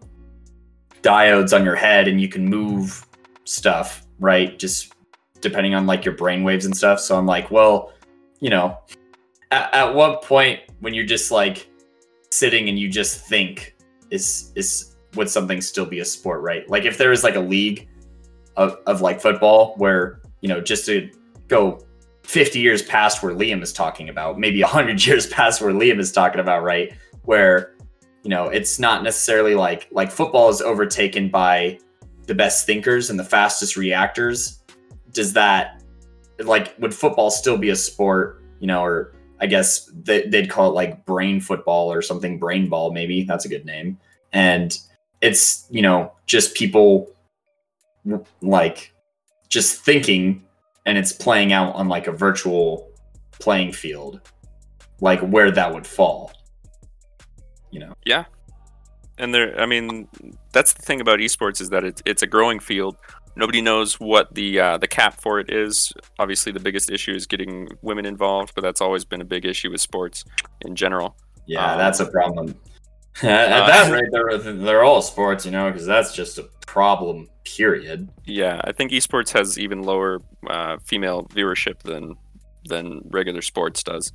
diodes on your head, and you can move stuff, right? Just depending on like your brain waves and stuff. So I'm like, well, you know, at, at what point when you're just like sitting and you just think is is would something still be a sport, right? Like if there was like a league of, of like football where, you know, just to go 50 years past where Liam is talking about, maybe 100 years past where Liam is talking about, right? Where, you know, it's not necessarily like like football is overtaken by the best thinkers and the fastest reactors. Does that like would football still be a sport, you know, or I guess they, they'd call it like brain football or something, brain ball, maybe that's a good name. And it's, you know, just people like just thinking and it's playing out on like a virtual playing field, like where that would fall. You know, Yeah. and there i mean that's the thing about esports is that it's, it's a growing field Nobody knows what the uh, the cap for it is. Obviously, the biggest issue is getting women involved, but that's always been a big issue with sports in general. Yeah, Um, that's a problem. At uh, that rate, they're they're all sports, you know, because that's just a problem. Period. Yeah, I think esports has even lower uh, female viewership than than regular sports does.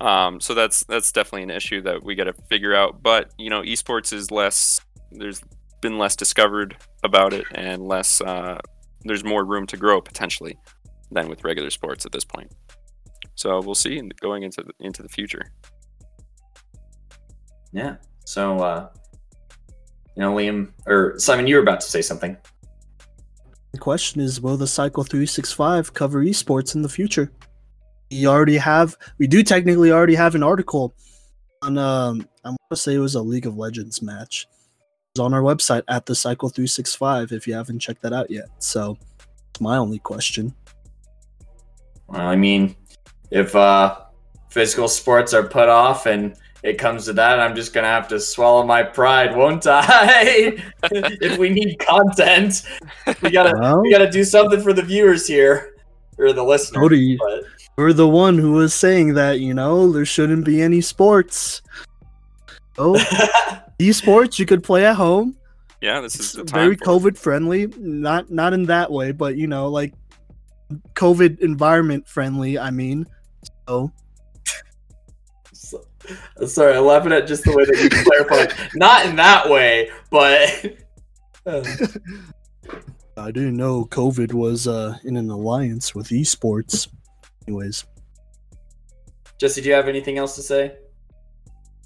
Um, so that's that's definitely an issue that we got to figure out. But you know, esports is less. There's been less discovered about it, and less. Uh, there's more room to grow potentially than with regular sports at this point. So we'll see in- going into the, into the future. Yeah. So, uh, you know, Liam or Simon, you were about to say something. The question is, will the Cycle 365 cover esports in the future? We already have, we do technically already have an article on, um, I want to say it was a League of Legends match. It's on our website at the Cycle 365 if you haven't checked that out yet. So, it's my only question. Well, I mean, if uh, physical sports are put off and it comes to that, I'm just gonna have to swallow my pride, won't I? if we need content, we gotta Well, we gotta do something for the viewers here or the listeners. Cody, But you're the one who was saying that, you know, there shouldn't be any sports. Oh, esports you could play at home. Yeah, this is the time. very for it. COVID friendly. Not not in that way, but you know, like COVID environment friendly. I mean, so So- sorry, I'm laughing at just the way that you clarified. Not in that way, but uh, I didn't know COVID was uh, in an alliance with esports. Anyways, Jesse, do you have anything else to say?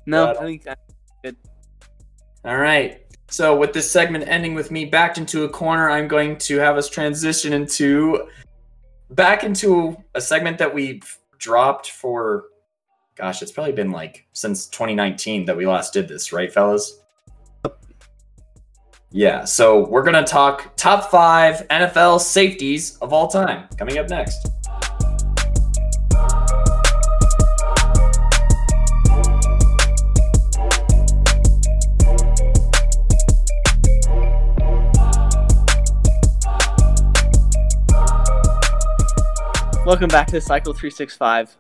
No, Got it. I think that, All right. So with this segment ending with me backed into a corner, I'm going to have us transition into back into a segment that we've dropped for gosh, it's probably been like since 2019 that we last did this, right, fellas? Yeah, so we're going to talk top 5 NFL safeties of all time coming up next. Welcome back to Cycle 365.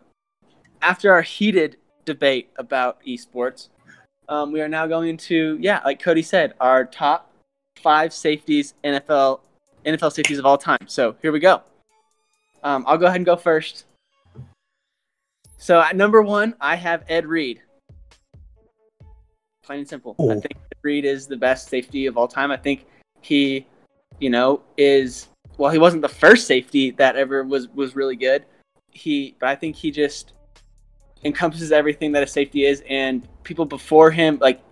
After our heated debate about esports, um, we are now going to, yeah, like Cody said, our top five safeties NFL NFL safeties of all time. So here we go. Um, I'll go ahead and go first. So at number one, I have Ed Reed. Plain and simple. I Oh. think Ed Reed is the best safety of all time. I think he, you know, is well, he wasn't the first safety that ever was was really good. He, but I think he just encompasses everything that a safety is, and people before him, like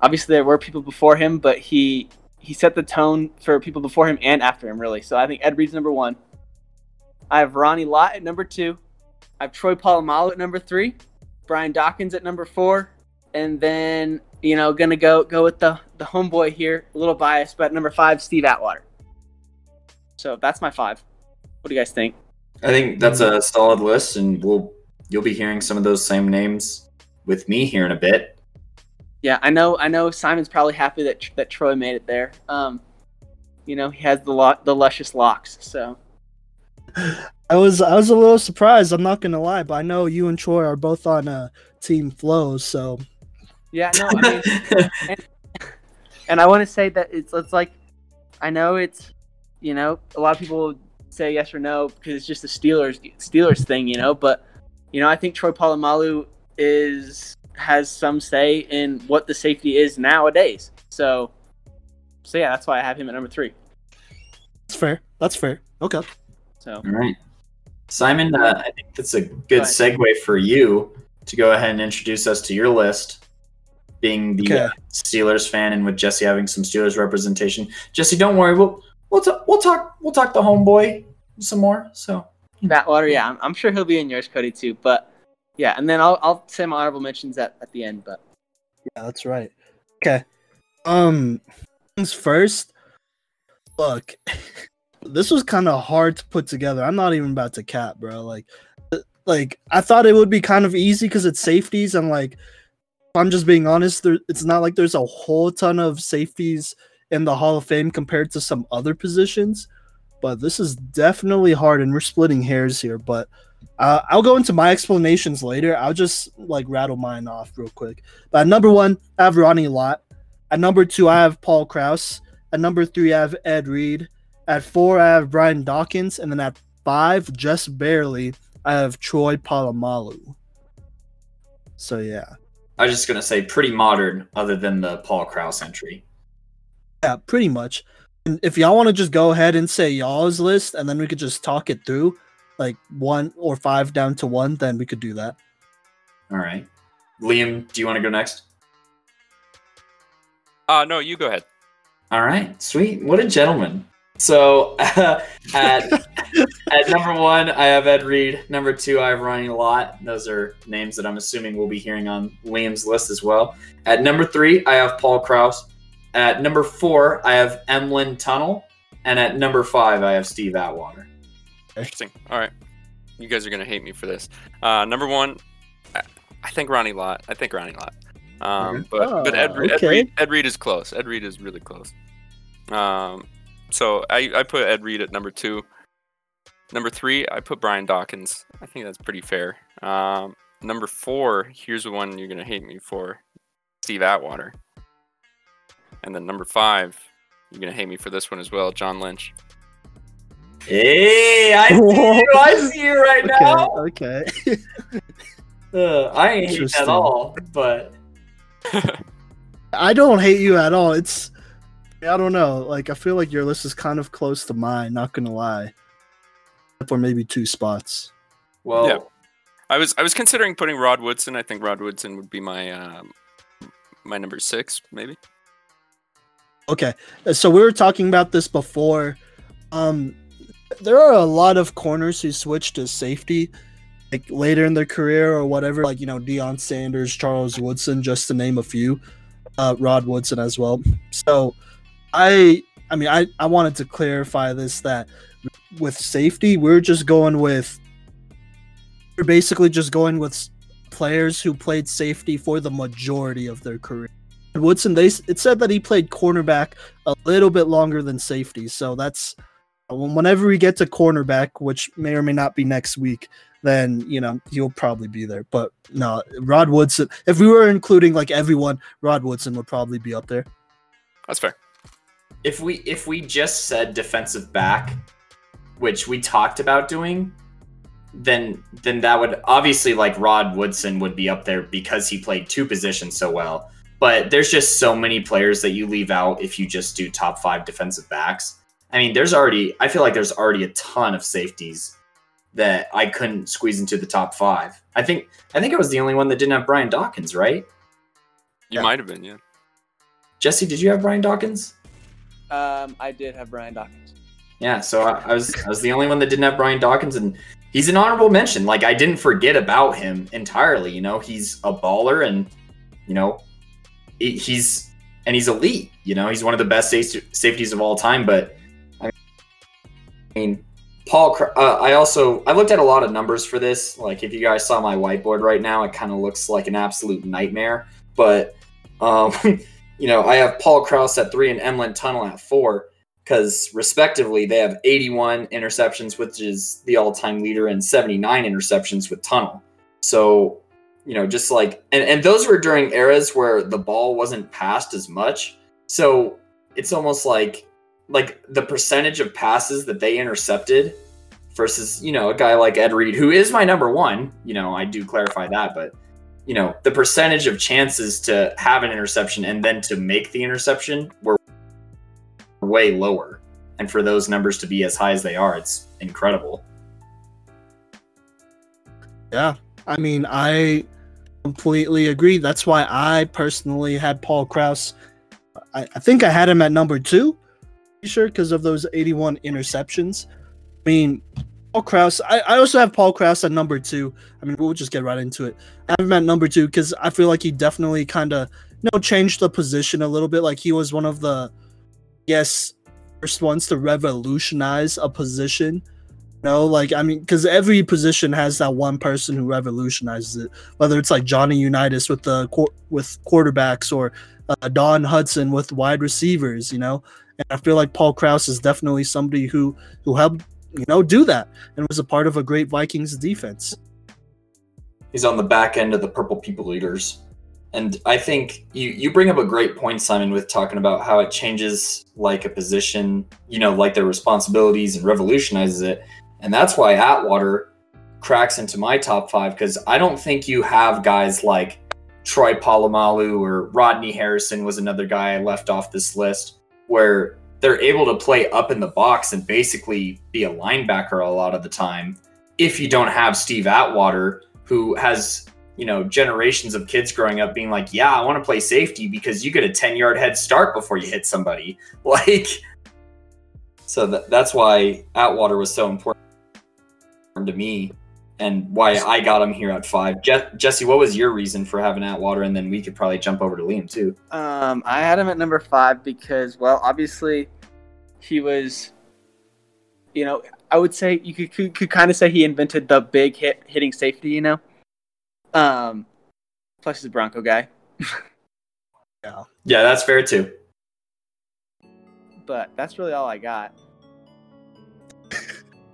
obviously there were people before him, but he he set the tone for people before him and after him, really. So I think Ed Reed's number one. I have Ronnie Lott at number two. I have Troy Polamalu at number three. Brian Dawkins at number four, and then you know gonna go go with the the homeboy here, a little biased, but number five, Steve Atwater. So that's my five. What do you guys think? I think that's a solid list and we'll you'll be hearing some of those same names with me here in a bit. Yeah, I know. I know. Simon's probably happy that that Troy made it there. Um, you know, he has the lo- the luscious locks. So I was I was a little surprised. I'm not gonna lie, but I know you and Troy are both on uh, Team Flow, so yeah, no, I mean, and I want to say that it's it's like, I know it's, you know, a lot of people say yes or no because it's just the Steelers Steelers thing, you know. But you know, I think Troy Polamalu is has some say in what the safety is nowadays. So, so yeah, that's why I have him at number three. that's fair. That's fair. Okay. So All right. Simon, uh, I think that's a good Right. segue for you to go ahead and introduce us to your list, being the Okay. uh, Steelers fan and with Jesse having some Steelers representation. Jesse, don't worry, we'll we'll, ta- we'll talk we'll talk to homeboy some more. So Batwater, yeah, I'm, I'm sure he'll be in yours, Cody, too. But yeah, and then I'll I'll say my honorable mentions at, at the end. But Yeah, that's right. Okay. Um first. Look, this was kind of hard to put together. I'm not even about to cap, bro. Like like I thought it would be kind of easy because it's safeties and like I'm just being honest, there it's not like there's a whole ton of safeties in the Hall of Fame compared to some other positions. But this is definitely hard, and we're splitting hairs here. But uh, I'll go into my explanations later. I'll just like rattle mine off real quick. But at number one, I have Ronnie Lott. At number two, I have Paul Krause. At number three, I have Ed Reed. At four, I have Brian Dawkins, and then at five, just barely, I have Troy Polamalu. So yeah, I was just gonna say pretty modern, other than the Paul Krause entry. yeah, pretty much. And if y'all want to just go ahead and say y'all's list, and then we could just talk it through, like one or five down to one, then we could do that. All right, Liam, do you want to go next? Uh no, you go ahead. All right, sweet. What a gentleman. So at at number one, I have Ed Reed. Number two, I have Ronnie Lott. Those are names that I'm assuming we'll be hearing on Liam's list as well. At number three, I have Paul Krause. At number four, I have Emlen Tunnell. And at number five, I have Steve Atwater. Interesting. All right. You guys are gonna hate me for this. Uh, number one, I, I think Ronnie Lott. I think Ronnie Lott. Um, but but Ed, Oh, Ed. Reed, Ed Reed is close. Ed Reed is really close. Um, so I, I put Ed Reed at number two. Number three, I put Brian Dawkins. I think that's pretty fair. Um, number four, here's the one you're gonna hate me for, Steve Atwater. And then number five, you're gonna hate me for this one as well, John Lynch. Hey, I see you. I see you right now. Okay, okay. Uh, I ain't hate at all, but I don't hate you at all. It's I don't know. Like I feel like your list is kind of close to mine. Not gonna lie, for maybe two spots. well, Yeah. I was I was considering putting Rod Woodson. I think Rod Woodson would be my um, my number six, maybe. Okay, uh, so we were talking about this before. Um, there are a lot of corners who switch to safety, like later in their career or whatever. Like you know, Deion Sanders, Charles Woodson, just to name a few. Uh, Rod Woodson as well. So, I, I mean, I, I wanted to clarify this that with safety, we're just going with. We're basically just going with players who played safety for the majority of their career. Woodson, they it said that he played cornerback a little bit longer than safety, so that's uh, whenever we get to cornerback, which may or may not be next week, then you know he'll probably be there. But no, Rod Woodson. If we were including like everyone, Rod Woodson would probably be up there. That's fair. if we if we just said defensive back, which we talked about doing, then then that would obviously like Rod Woodson would be up there because he played two positions so well. But there's just so many players that you leave out if you just do top five defensive backs. I mean, there's already I feel like there's already a ton of safeties that I couldn't squeeze into the top five. I think I think I was the only one that didn't have Brian Dawkins, right? You Yeah. might have been, yeah. Jesse, did you have Brian Dawkins? Um, I did have Brian Dawkins. Yeah, so I, I was I was the only one that didn't have Brian Dawkins, and he's an honorable mention. Like I didn't forget about him entirely. You know, he's a baller, and you know, he- he's and he's elite. You know, he's one of the best safeties of all time. But I mean, Paul. Uh, I also I looked at a lot of numbers for this. Like if you guys saw my whiteboard right now, it kind of looks like an absolute nightmare. But um, you know, I have Paul Krause at three and Emlen Tunnell at four because respectively they have 81 interceptions, which is the all-time leader, and 79 interceptions with Tunnell. So, you know, just like and, and those were during eras where the ball wasn't passed as much. So it's almost like like the percentage of passes that they intercepted versus, you know, a guy like Ed Reed, who is my number one. You know, I do clarify that, but you know, the percentage of chances to have an interception and then to make the interception were way lower. And for those numbers to be as high as they are, it's incredible. Yeah, I mean, I completely agree. That's why I personally had Paul Krause. I, I think I had him at number two, sure, because of those 81 interceptions. I mean, Paul Krause. I, I also have Paul Krause at number two. I mean, we'll just get right into it. I have him at number two because I feel like he definitely kind of, you know, changed the position a little bit. Like he was one of the, yes, first ones to revolutionize a position. No, like I mean, because every position has that one person who revolutionizes it. Whether it's like Johnny Unitas with the with quarterbacks, or uh, Don Hutson with wide receivers, you know. And I feel like Paul Krause is definitely somebody who who helped, you know, do that and was a part of a great Vikings defense. He's on the back end of the Purple People Eaters. And I think you, you bring up a great point, Simon, with talking about how it changes like a position, you know, like their responsibilities and revolutionizes it. And that's why Atwater cracks into my top five because I don't think you have guys like Troy Polamalu or Rodney Harrison was another guy I left off this list where they're able to play up in the box and basically be a linebacker a lot of the time. If you don't have Steve Atwater, who has you know generations of kids growing up being like, yeah, I want to play safety because you get a ten yard head start before you hit somebody, like. So that, that's why Atwater was so important to me and why I got him here at five. Je- Jesse, what was your reason for having Atwater? And then we could probably jump over to Liam too. Um, I had him at number five because, well, obviously, he was, you know, I would say you could could, could kind of say he invented the big hit hitting safety. You know, um, plus he's a Bronco guy. Yeah. Yeah, that's fair too. But that's really all I got.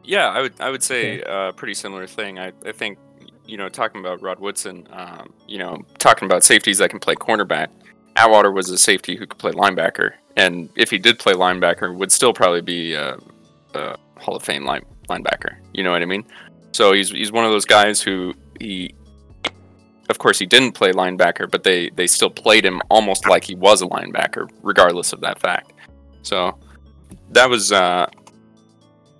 Yeah, I would I would say a uh, pretty similar thing. I, I think you know talking about Rod Woodson, um, you know talking about safeties that can play cornerback. Atwater was a safety who could play linebacker, and if he did play linebacker, would still probably be a, a Hall of Fame line, linebacker. You know what I mean? So he's he's one of those guys who he, of course, he didn't play linebacker, but they they still played him almost like he was a linebacker, regardless of that fact. So that was uh,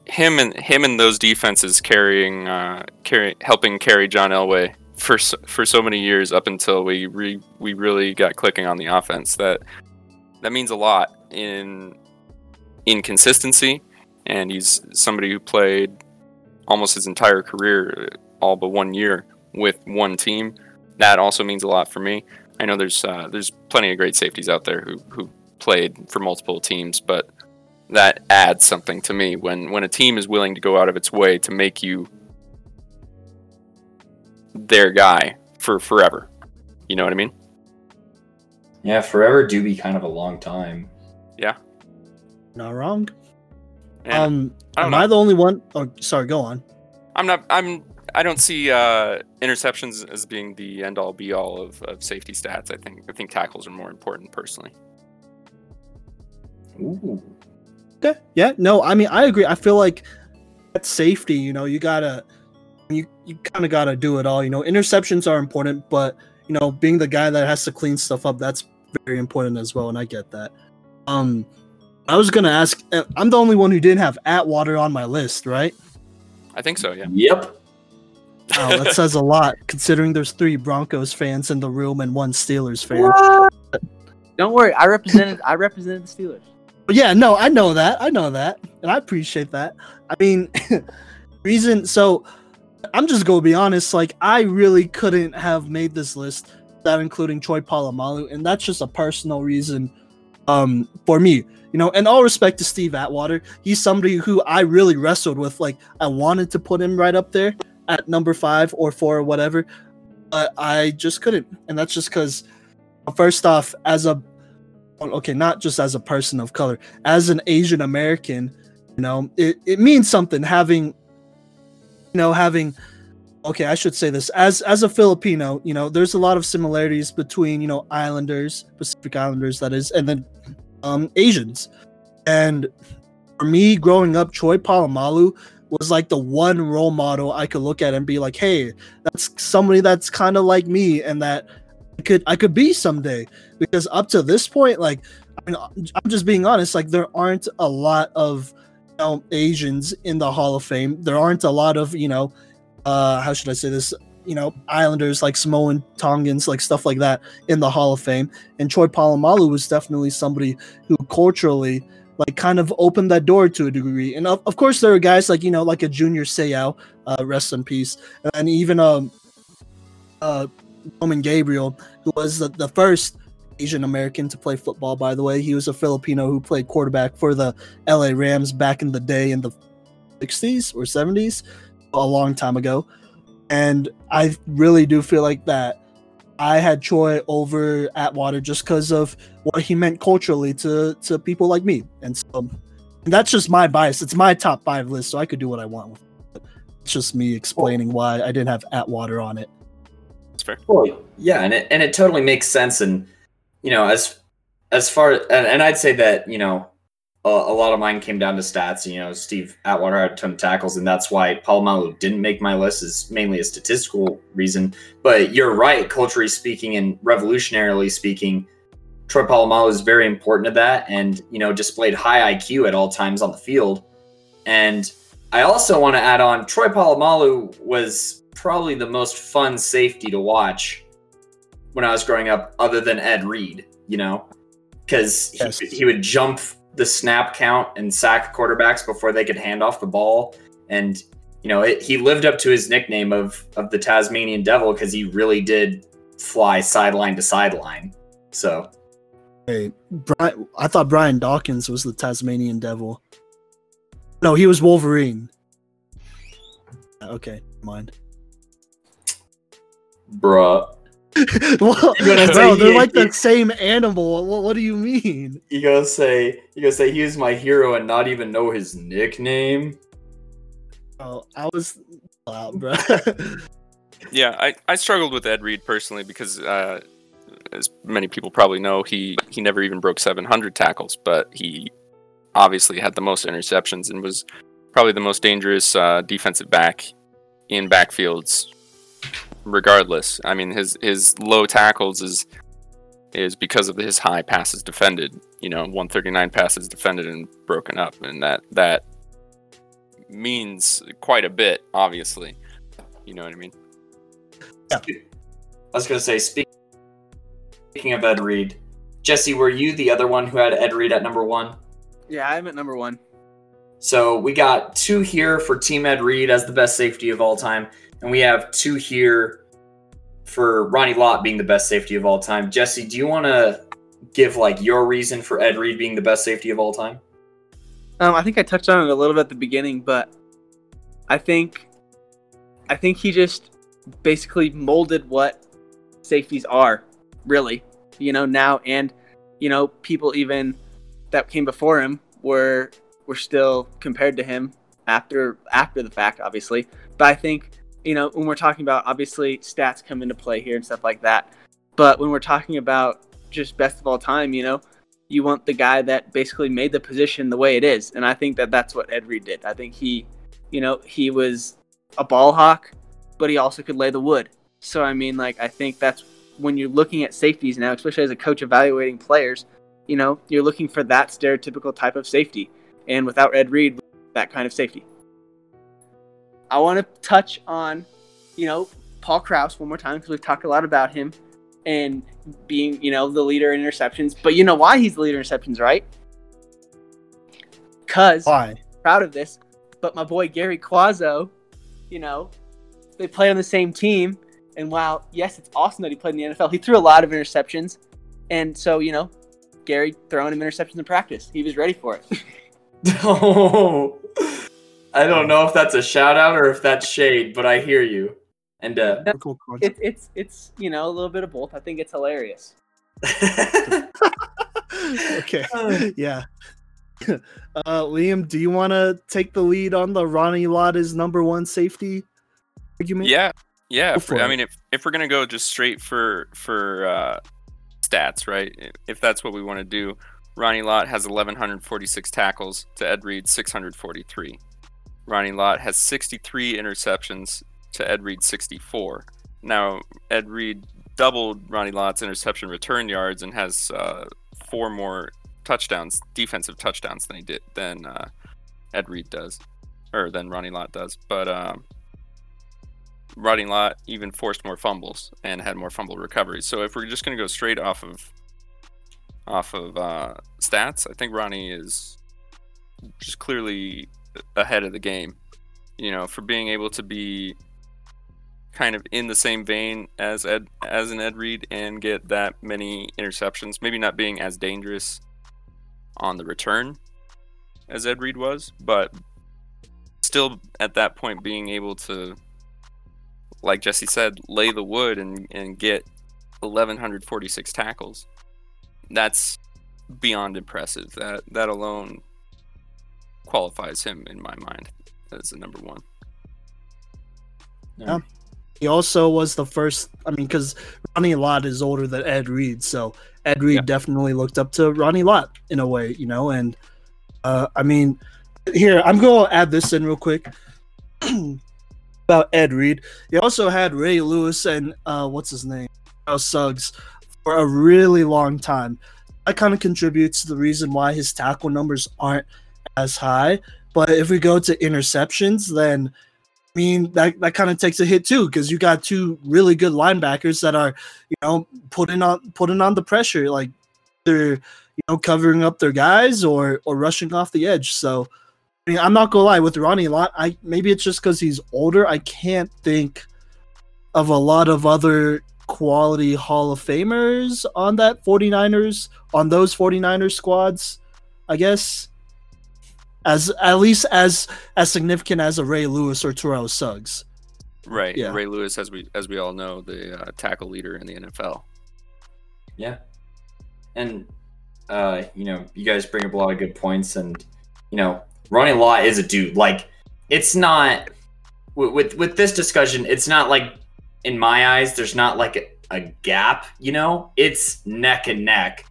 him and him and those defenses carrying uh, carry helping carry John Elway for so, for so many years up until we re, we really got clicking on the offense. That that means a lot in in consistency, and he's somebody who played almost his entire career, all but one year with one team. That also means a lot for me. I know there's uh, there's plenty of great safeties out there who who played for multiple teams, but that adds something to me when when a team is willing to go out of its way to make you their guy for forever. You know what I mean? Yeah, forever do be kind of a long time. Yeah. Not wrong. And um, I am know. I the only one? Oh, sorry. Go on. I'm not. I'm. I don't see uh, interceptions as being the end all be all of, of safety stats. I think. I think tackles are more important personally. Ooh. Okay. Yeah. No. I mean, I agree. I feel like at safety, you know, you gotta, you you kind of gotta do it all. You know, interceptions are important, but you know, being the guy that has to clean stuff up, that's very important as well. And I get that. Um, I was gonna ask. uh, I'm the only one who didn't have Atwater on my list, right? I think so. Yeah. Yep. Oh, that says a lot considering there's three Broncos fans in the room and one Steelers fan. Don't worry, I represented I represented the Steelers. But yeah, no, I know that. I know that. And I appreciate that. I mean, reason so I'm just gonna be honest, like I really couldn't have made this list without including Troy Polamalu, and that's just a personal reason um for me. You know, and all respect to Steve Atwater, he's somebody who I really wrestled with. Like I wanted to put him right up there at number five or four or whatever, but I just couldn't. And that's just because first off, as a okay, not just as a person of color, as an Asian American, you know, it, it means something having, you know, having, okay, I should say this as as a Filipino, you know, there's a lot of similarities between you know Islanders, Pacific Islanders, that is, and then um Asians, and for me growing up, Troy Polamalu was like the one role model I could look at and be like, hey, that's somebody that's kind of like me, and that Could I could be someday because up to this point, like I mean, I'm just being honest, like there aren't a lot of you know, Asians in the Hall of Fame. There aren't a lot of you know, uh, how should I say this? You know, Islanders like Samoan Tongans, like stuff like that in the Hall of Fame. And Troy Polamalu was definitely somebody who culturally like kind of opened that door to a degree. And of, of course, there are guys like you know, like a Junior Seau, uh, rest in peace, and even um, uh, Roman Gabriel, who was the, the first Asian American to play football, by the way. He was a Filipino who played quarterback for the LA Rams back in the day in the 60s or 70s, a long time ago. And I really do feel like that I had Troy over Atwater just because of what he meant culturally to to people like me, and so and that's just my bias. It's my top five list, so I could do what I want with it. It's just me explaining why I didn't have Atwater on it. Fair. Well, yeah, and it and it totally makes sense. And you know, as as far and, and I'd say that you know a, a lot of mine came down to stats. You know, Steve Atwater had a ton of tackles, and that's why Polamalu didn't make my list. Is mainly a statistical reason. But you're right, culturally speaking and revolutionarily speaking, Troy Polamalu is very important to that, and you know, displayed high IQ at all times on the field. And I also want to add on, Troy Polamalu was probably the most fun safety to watch when I was growing up, other than Ed Reed. You know, because he, Yes. he would jump the snap count and sack quarterbacks before they could hand off the ball, and you know it, he lived up to his nickname of of the Tasmanian Devil because he really did fly sideline to sideline. So Hey, Brian, I thought Brian Dawkins was the Tasmanian Devil. No, he was Wolverine. Okay, mind. Bruh. well, You're gonna bro, say they're he- like he- the same animal. What, what do you mean? You gonna say you gonna say he was my hero and not even know his nickname? Oh, I was out, bro. Yeah, I, I struggled with Ed Reed personally because, uh, as many people probably know, he, he never even broke 700 tackles, but he obviously had the most interceptions and was probably the most dangerous uh, defensive back in backfields. Regardless, I mean his his low tackles is is because of his high passes defended. You know, 139 passes defended and broken up, and that that means quite a bit. Obviously, you know what I mean. Yeah. I was gonna say speaking of Ed Reed, Jesse, were you the other one who had Ed Reed at number one? Yeah, I'm at number one. So we got two here for Team Ed Reed as the best safety of all time, and we have two here for Ronnie Lott being the best safety of all time. Jesse, do you want to give like your reason for Ed Reed being the best safety of all time? Um, I think I touched on it a little bit at the beginning, but I think I think he just basically molded what safeties are, really. You know, now and you know, people even that came before him were were still compared to him after after the fact, obviously. But I think, you know, when we're talking about obviously stats come into play here and stuff like that. But when we're talking about just best of all time, you know, you want the guy that basically made the position the way it is. And I think that that's what Ed Reed did. I think he, you know, he was a ball hawk, but he also could lay the wood. So, I mean, like, I think that's when you're looking at safeties now, especially as a coach evaluating players, you know, you're looking for that stereotypical type of safety. And without Ed Reed, that kind of safety. I want to touch on, you know, Paul Krause one more time because we've talked a lot about him and being, you know, the leader in interceptions. But you know why he's the leader in interceptions, right? Because Why? proud of this. But my boy Gary Cuozzo, you know, they play on the same team. And while yes, it's awesome that he played in the NFL, he threw a lot of interceptions. And so, you know, Gary throwing him interceptions in practice. He was ready for it. Oh, I don't know if that's a shout out or if that's shade, but I hear you. And uh, Cool concept. It's it's it's you know a little bit of both. I think it's hilarious. okay. yeah. Uh, Liam, do you want to take the lead on the Ronnie Lott is number one safety argument? Yeah, yeah. For I mean, if if we're gonna go just straight for for uh, stats, right? If that's what we want to do, Ronnie Lott has 1,146 tackles to Ed Reed's 643. Ronnie Lott has 63 interceptions to Ed Reed's 64. Now, Ed Reed doubled Ronnie Lott's interception return yards and has uh, four more touchdowns, defensive touchdowns than he did than uh, Ed Reed does, or than Ronnie Lott does. But um, Ronnie Lott even forced more fumbles and had more fumble recoveries. So if we're just going to go straight off of off of uh, stats, I think Ronnie is just clearly ahead of the game. You know, for being able to be kind of in the same vein as Ed as an Ed Reed and get that many interceptions, maybe not being as dangerous on the return as Ed Reed was, but still at that point being able to like Jesse said, lay the wood and, and get 1146 tackles. That's beyond impressive. That that alone qualifies him in my mind as the number one. Yeah. He also was the first. I mean, because Ronnie Lott is older than Ed Reed, so Ed Reed Yeah. definitely looked up to Ronnie Lott in a way, you know. And uh, I mean, here I'm going to add this in real quick about Ed Reed. He also had Ray Lewis and uh, what's his name, Charles Suggs, for a really long time. That kind of contributes to the reason why his tackle numbers aren't as high. But if we go to interceptions, then I mean that that kind of takes a hit too because you got two really good linebackers that are you know putting on putting on the pressure like they're you know covering up their guys or or rushing off the edge. So I mean I'm not gonna lie with Ronnie a lot. I maybe it's just because he's older. I can't think of a lot of other quality Hall of Famers on that 49ers on those 49ers squads, I guess. As at least as as significant as a Ray Lewis or Terrell Suggs. Right. Yeah. Ray Lewis, as we as we all know, the uh, tackle leader in the NFL. Yeah. And uh, you know, you guys bring up a lot of good points and you know, Ronnie Lott is a dude. Like it's not with with, with this discussion, it's not like in my eyes there's not like a, a gap, you know? It's neck and neck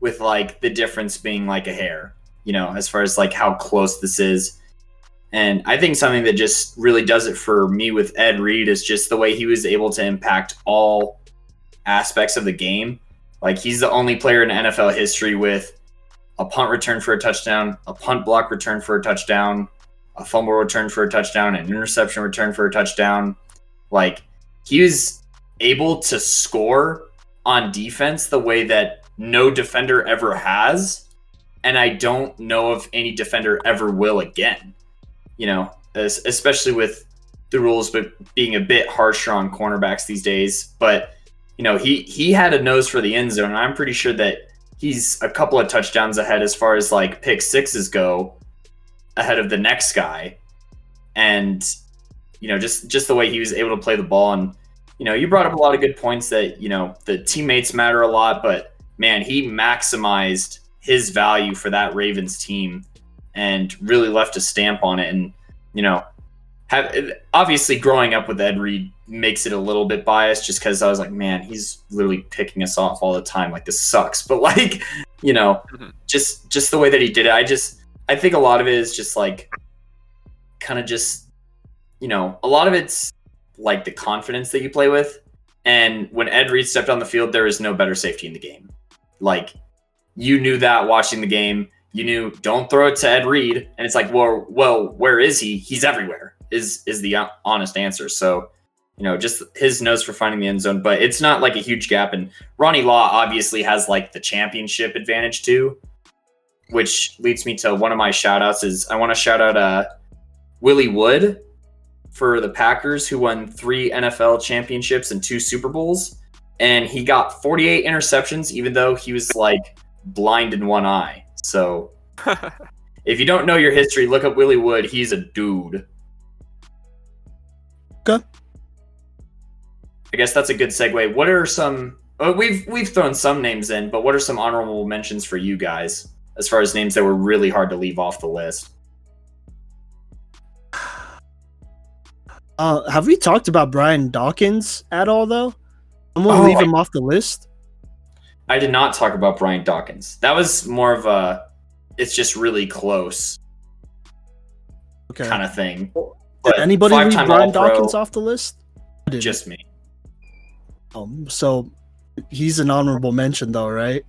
with like the difference being like a hair, you know, as far as like how close this is. And I think something that just really does it for me with Ed Reed is just the way he was able to impact all aspects of the game. Like he's the only player in NFL history with a punt return for a touchdown, a punt block return for a touchdown, a fumble return for a touchdown, an interception return for a touchdown. Like he was able to score on defense the way that no defender ever has. And I don't know if any defender ever will again. You know, es- especially with the rules but being a bit harsher on cornerbacks these days. But you know, he he had a nose for the end zone, and I'm pretty sure that he's a couple of touchdowns ahead as far as like pick sixes go, ahead of the next guy. And you know, just just the way he was able to play the ball, and you know, you brought up a lot of good points that you know the teammates matter a lot, but man, he maximized his value for that Ravens team and really left a stamp on it. And you know, have obviously growing up with Ed Reed makes it a little bit biased just because I was like, man, he's literally picking us off all the time. Like this sucks. But like, you know, Mhm. just just the way that he did it, I just I think a lot of it is just like kind of just you know, a lot of it's like the confidence that you play with. And when Ed Reed stepped on the field, there is no better safety in the game. Like you knew that watching the game. You knew don't throw it to Ed Reed, and it's like, well, well, where is he? He's everywhere. Is is the honest answer? So, you know, just his nose for finding the end zone, but it's not like a huge gap. And Ronnie Lott obviously has like the championship advantage too, which leads me to one of my shout outs is I want to shout out uh Willie Wood for the Packers who won three NFL championships and two Super Bowls. And he got 48 interceptions, even though he was like blind in one eye. So if you don't know your history, look up Willie Wood. He's a dude. Okay. I guess that's a good segue. What are some? Oh, we've we've thrown some names in, but what are some honorable mentions for you guys as far as names that were really hard to leave off the list? Uh, have we talked about Brian Dawkins at all though? I'm gonna Oh, leave I- him off the list. I did not talk about Brian Dawkins. That was more of a it's just really close Okay. kind of thing. Did But anybody leave five-time Brian All-Pro, Dawkins off the list? Just me. Um, so he's an honorable mention though, right?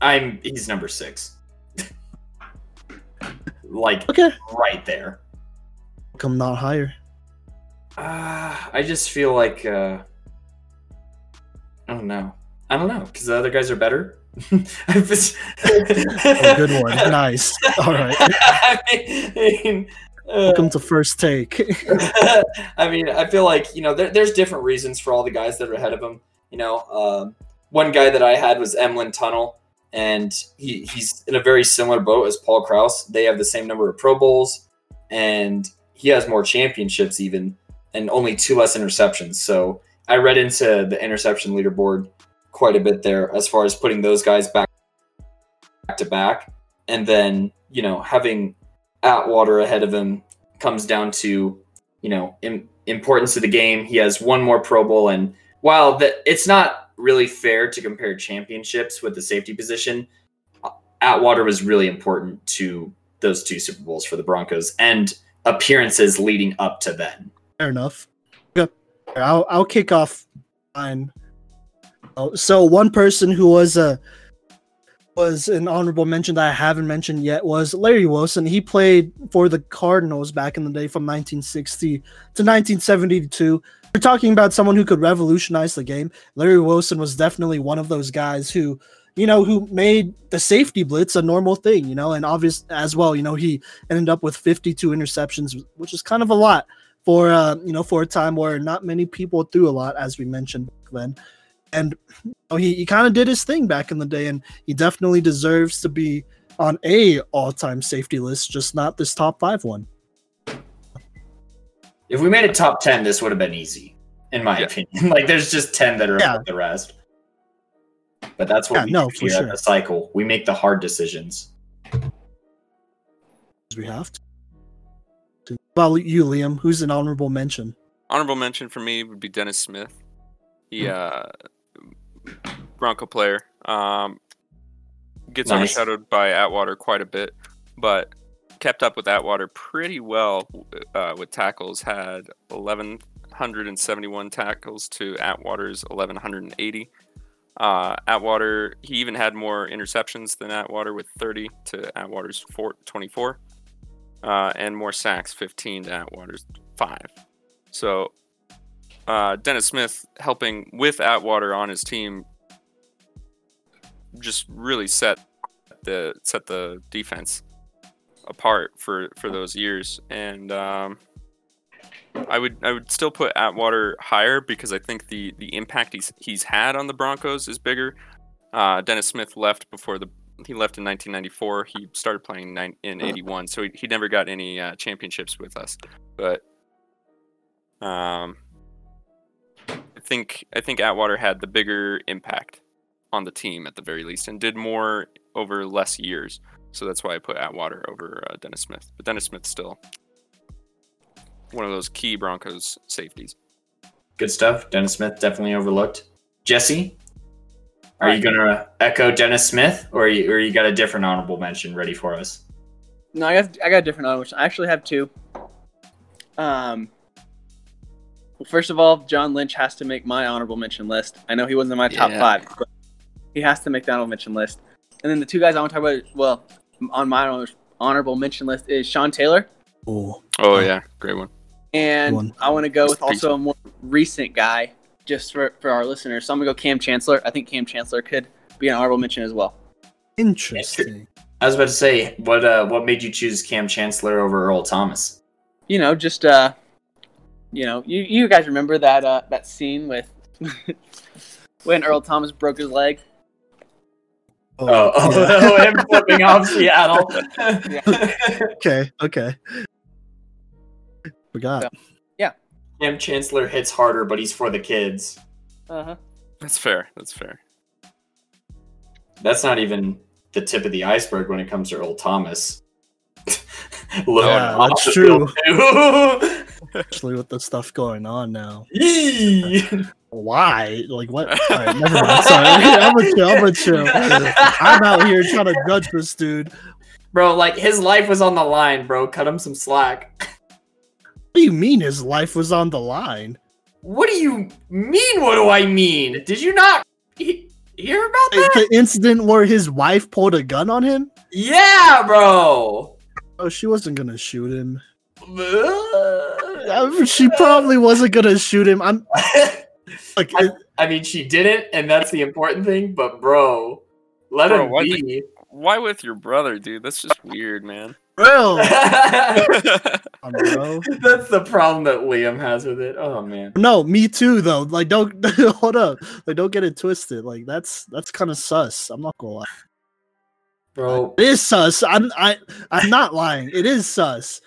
I'm he's number six. like Okay. right there. Come not higher. Uh, I just feel like uh, I don't know. I don't know because the other guys are better. Just- Oh, good one. nice. All right. I mean, uh, Welcome to first take. I mean, I feel like you know there, there's different reasons for all the guys that are ahead of him. You know, um, one guy that I had was Emlen Tunnell, and he, he's in a very similar boat as Paul Krause. They have the same number of Pro Bowls, and he has more championships even, and only two less interceptions. So I read into the interception leaderboard quite a bit there as far as putting those guys back to back, and then you know having Atwater ahead of him comes down to you know Im- importance of the game. He has one more Pro Bowl, and while that it's not really fair to compare championships with the safety position, Atwater was really important to those two Super Bowls for the Broncos and appearances leading up to then. Fair enough. I'll I'll kick off mine. Oh, so one person who was a was an honorable mention that I haven't mentioned yet was Larry Wilson. He played for the Cardinals back in the day from 1960 to 1972. We're talking about someone who could revolutionize the game. Larry Wilson was definitely one of those guys who, you know, who made the safety blitz a normal thing, you know, and obvious as well, you know, he ended up with 52 interceptions, which is kind of a lot for uh, you know, for a time where not many people threw a lot, as we mentioned then and you know, he, he kind of did his thing back in the day and he definitely deserves to be on a all-time safety list just not this top five one If we made a top 10, this would have been easy, in my Yeah. opinion. like, there's just 10 that are Yeah. the rest. But that's what Yeah, we no, do for here at sure. the cycle. We make the hard decisions. we have to well you liam who's an honorable mention Honorable mention for me would be Dennis Smith. He Hmm. uh Bronco player. Um gets Nice. overshadowed by Atwater quite a bit, but kept up with Atwater pretty well uh, with tackles. Had 1,171 tackles to Atwater's 1,180. Uh, Atwater, he even had more interceptions than Atwater with 30 to Atwater's four, 24, uh, and more sacks, 15 to Atwater's 5. So uh, Dennis Smith helping with Atwater on his team just really set the set the defense apart for for those years and um, I would I would still put Atwater higher because I think the the impact he's he's had on the Broncos is bigger. Uh, Dennis Smith left before the he left in 1994. He started playing nine, in 81, so he, he never got any uh, championships with us. But um, I think I think Atwater had the bigger impact on the team at the very least, and did more over less years. So that's why I put Atwater over uh, Dennis Smith. But Dennis Smith's still one of those key Broncos safeties. Good stuff. Dennis Smith definitely overlooked. Jesse, are All you going to echo Dennis Smith or you, or you got a different honorable mention ready for us? No, I got I got a different honorable. I actually have two. Um. Well, first of all, John Lynch has to make my honorable mention list. I know he wasn't in my top Yeah. five, but he has to make the honorable mention list. And then the two guys I want to talk about, well, on my honorable mention list is Sean Taylor, oh Oh yeah, great one. and One. I want to go with also a more recent guy, just for for our listeners. So I'm gonna go Kam Chancellor. I think Kam Chancellor could be an honorable mention as well. interesting I was about to say, what uh, what made you choose Kam Chancellor over Earl Thomas? you know, just uh, you know, you you guys remember that uh that scene with when Earl Thomas broke his leg? Oh, oh, yeah. him flipping off Seattle. okay okay forgot Kam Chancellor hits harder, but he's for the kids. Uh huh. That's fair. That's fair. That's not even the tip of the iceberg when it comes to Earl Thomas. Look, Yeah, that's true. field, too. especially with the stuff going on now Yee. why like what all right never mind sorry i'm gonna chill i'm gonna chill i'm out here trying to judge this dude bro, like his life was on the line, bro. Cut him some slack. what do you mean his life was on the line What do you mean? What do I mean? Did you not he- hear about Like, that? the incident where his wife pulled a gun on him Yeah, bro. Oh she wasn't gonna shoot him she probably wasn't gonna shoot him i'm like it- I mean, she didn't, and that's the important thing. But bro, let Bro, him why be. Why with your brother, dude? That's just weird, man. bro that's um, bro the problem that Liam has with it. Oh man. no me too though like don't hold up like don't get it twisted like that's that's kind of sus i'm not gonna lie Bro, It is sus. I'm I I'm not lying. It is sus.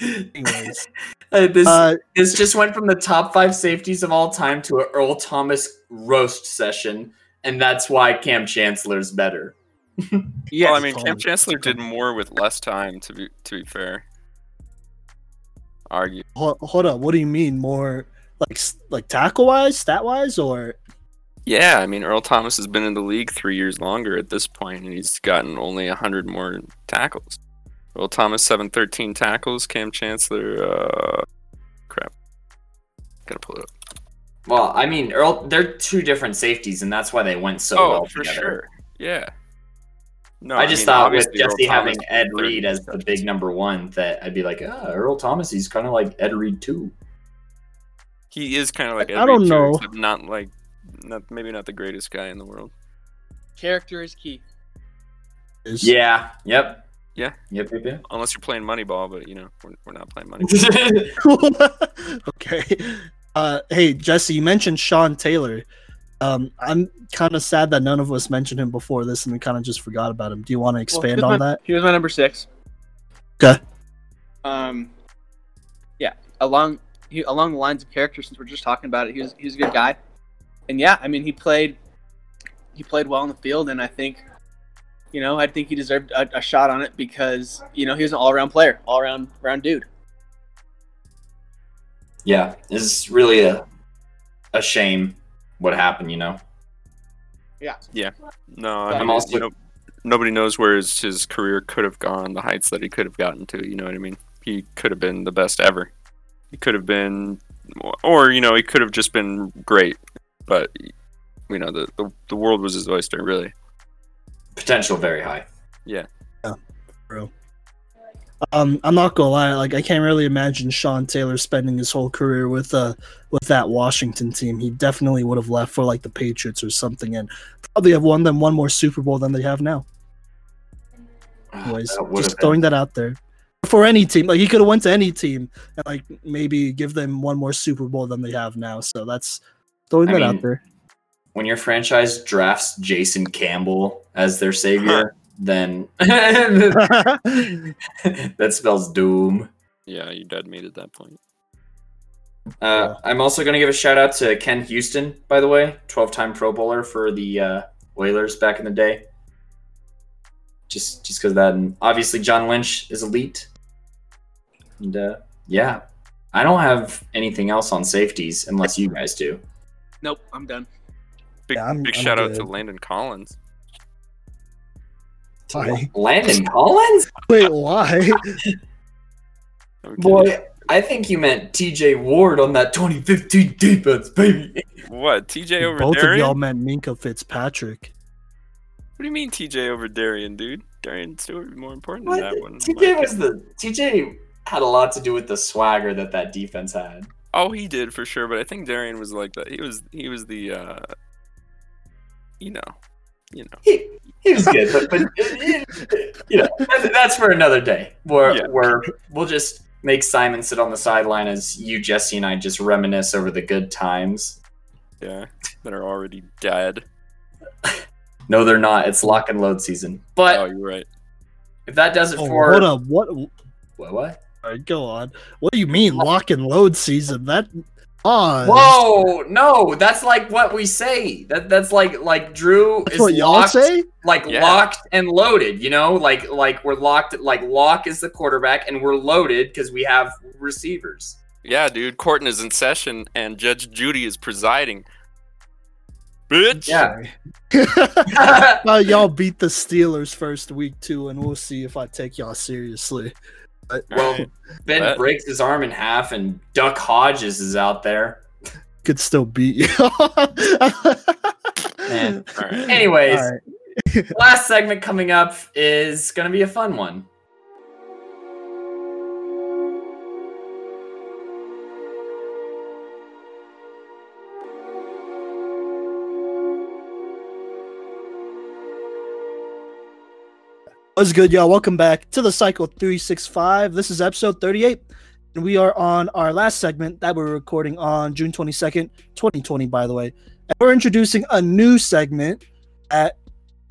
Anyways, Uh, this uh, this just went from the top five safeties of all time to an Earl Thomas roast session, and that's why Kam Chancellor's better. Yeah, well, I mean, Tom- Kam Chancellor did more with less time. To be to be fair, argue. hold, hold up. What do you mean more like like tackle wise, stat wise, or Yeah, I mean, Earl Thomas has been in the league three years longer at this point, and he's gotten only hundred more tackles. Earl Thomas seven thirteen tackles. Kam Chancellor, uh, crap, gotta pull it up. Well, I mean, Earl, they're two different safeties, and that's why they went so oh, well for together. sure. Yeah. No, I just mean, thought with obviously Earl Jesse having Thomas Ed Reed as the big number one, that I'd be like, ah, Earl Thomas, he's kind of like Ed Reed too. He is kind of like I Ed don't Reed, too, know. except not like, not maybe not the greatest guy in the world. character is key. is Yeah. Yep. Yeah. Yep. Yep. Yep. Unless you're playing Moneyball, but you know we're, we're not playing Moneyball. okay. Uh, hey Jesse, you mentioned Sean Taylor. Um, I'm kind of sad that none of us mentioned him before this, and we kind of just forgot about him. Do you want to expand he on my- that? He was my number six. Okay. Um, yeah, along he, along the lines of character, since we're just talking about it, he was he was a good guy, and yeah, I mean he played he played well in the field, and I think you know I think he deserved a, a shot on it because you know he was an all around player, all around round dude. Yeah. It's really a a shame what happened. You know. Yeah. Yeah. No, I I'm mean, also- you know, nobody knows where his, his career could have gone, the heights that he could have gotten to. You know what I mean? He could have been the best ever. He could have been, or you know, he could have just been great. But you know, the the, the world was his oyster, really. Potential very high. Yeah yeah bro um, I'm not gonna lie, like I can't really imagine Sean Taylor spending his whole career with uh with that Washington team. He definitely would have left for like the Patriots or something, and probably have won them one more Super Bowl than they have now. Anyways, That just have been- throwing that out there. For any team, like he could have went to any team and like maybe give them one more Super Bowl than they have now. So that's throwing I that mean, out there. when your franchise drafts Jason Campbell as their savior, then that spells doom. Yeah, you dead meat at that point. Uh, I'm also going to give a shout out to Ken Houston, by the way, 12 time Pro Bowler for the uh, Oilers back in the day. Just just because that. And obviously, John Lynch is elite. And uh, yeah, I don't have anything else on safeties unless you guys do. Nope, I'm done. Big Yeah, I'm- big I'm shout out to. Landon Collins. Why? Landon Collins? Wait, why? Boy, I think you meant TJ Ward on that 2015 defense, baby. what TJ over Both of Darian? y'all meant Minkah Fitzpatrick. What do you mean TJ over Darian, dude? Darian Stewart more important What? than that one. in my TJ was the TJ had a lot to do with the swagger that that defense had. Oh, he did for sure, but I think Darian was like that. He was he was the uh you know, you know. He, he was good, but, but you know that's, that's for another day. Where Yeah. where we'll just make Simon sit on the sideline as you, Jesse, and I just reminisce over the good times. Yeah, that are already dead. No, they're not. It's lock and load season. But oh, you're right. if that does it Oh, for hold up. What? what? what? Alright, go on. What do you mean lock and load season? That on. Whoa, no, that's like what we say. That that's like like Drew That's is what y'all locked, say? like Yeah. locked and loaded. You know, like like we're locked. Like lock is the quarterback, and we're loaded because we have receivers. Yeah, dude, Corton is in session and Judge Judy is presiding. Bitch. Yeah. Uh, y'all beat the Steelers first week too, and we'll see if I take y'all seriously. But Well, Alright. Ben Bet. breaks his arm in half, and Duck Hodges is out there. could still beat you. Man. Alright. Anyways, Alright. last segment coming up is going to be a fun one. What's good, y'all? Welcome back to the Cycle 365. This is episode 38, and we are on our last segment that we're recording on June 22nd, 2020, by the way. And we're introducing a new segment that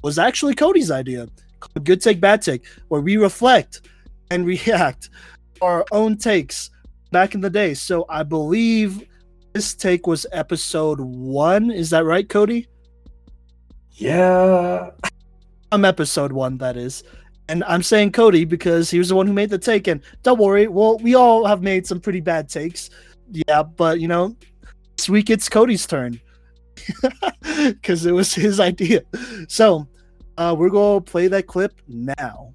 was actually Cody's idea called Good Take, Bad Take, where we reflect and react our own takes back in the day. So I believe this take was episode one. Is that right, Cody? Yeah. I'm episode one, that is. And I'm saying Cody because he was the one who made the take. And don't worry, well, we all have made some pretty bad takes. Yeah, but you know, this week it's Cody's turn because it was his idea. So uh, we're going to play that clip now.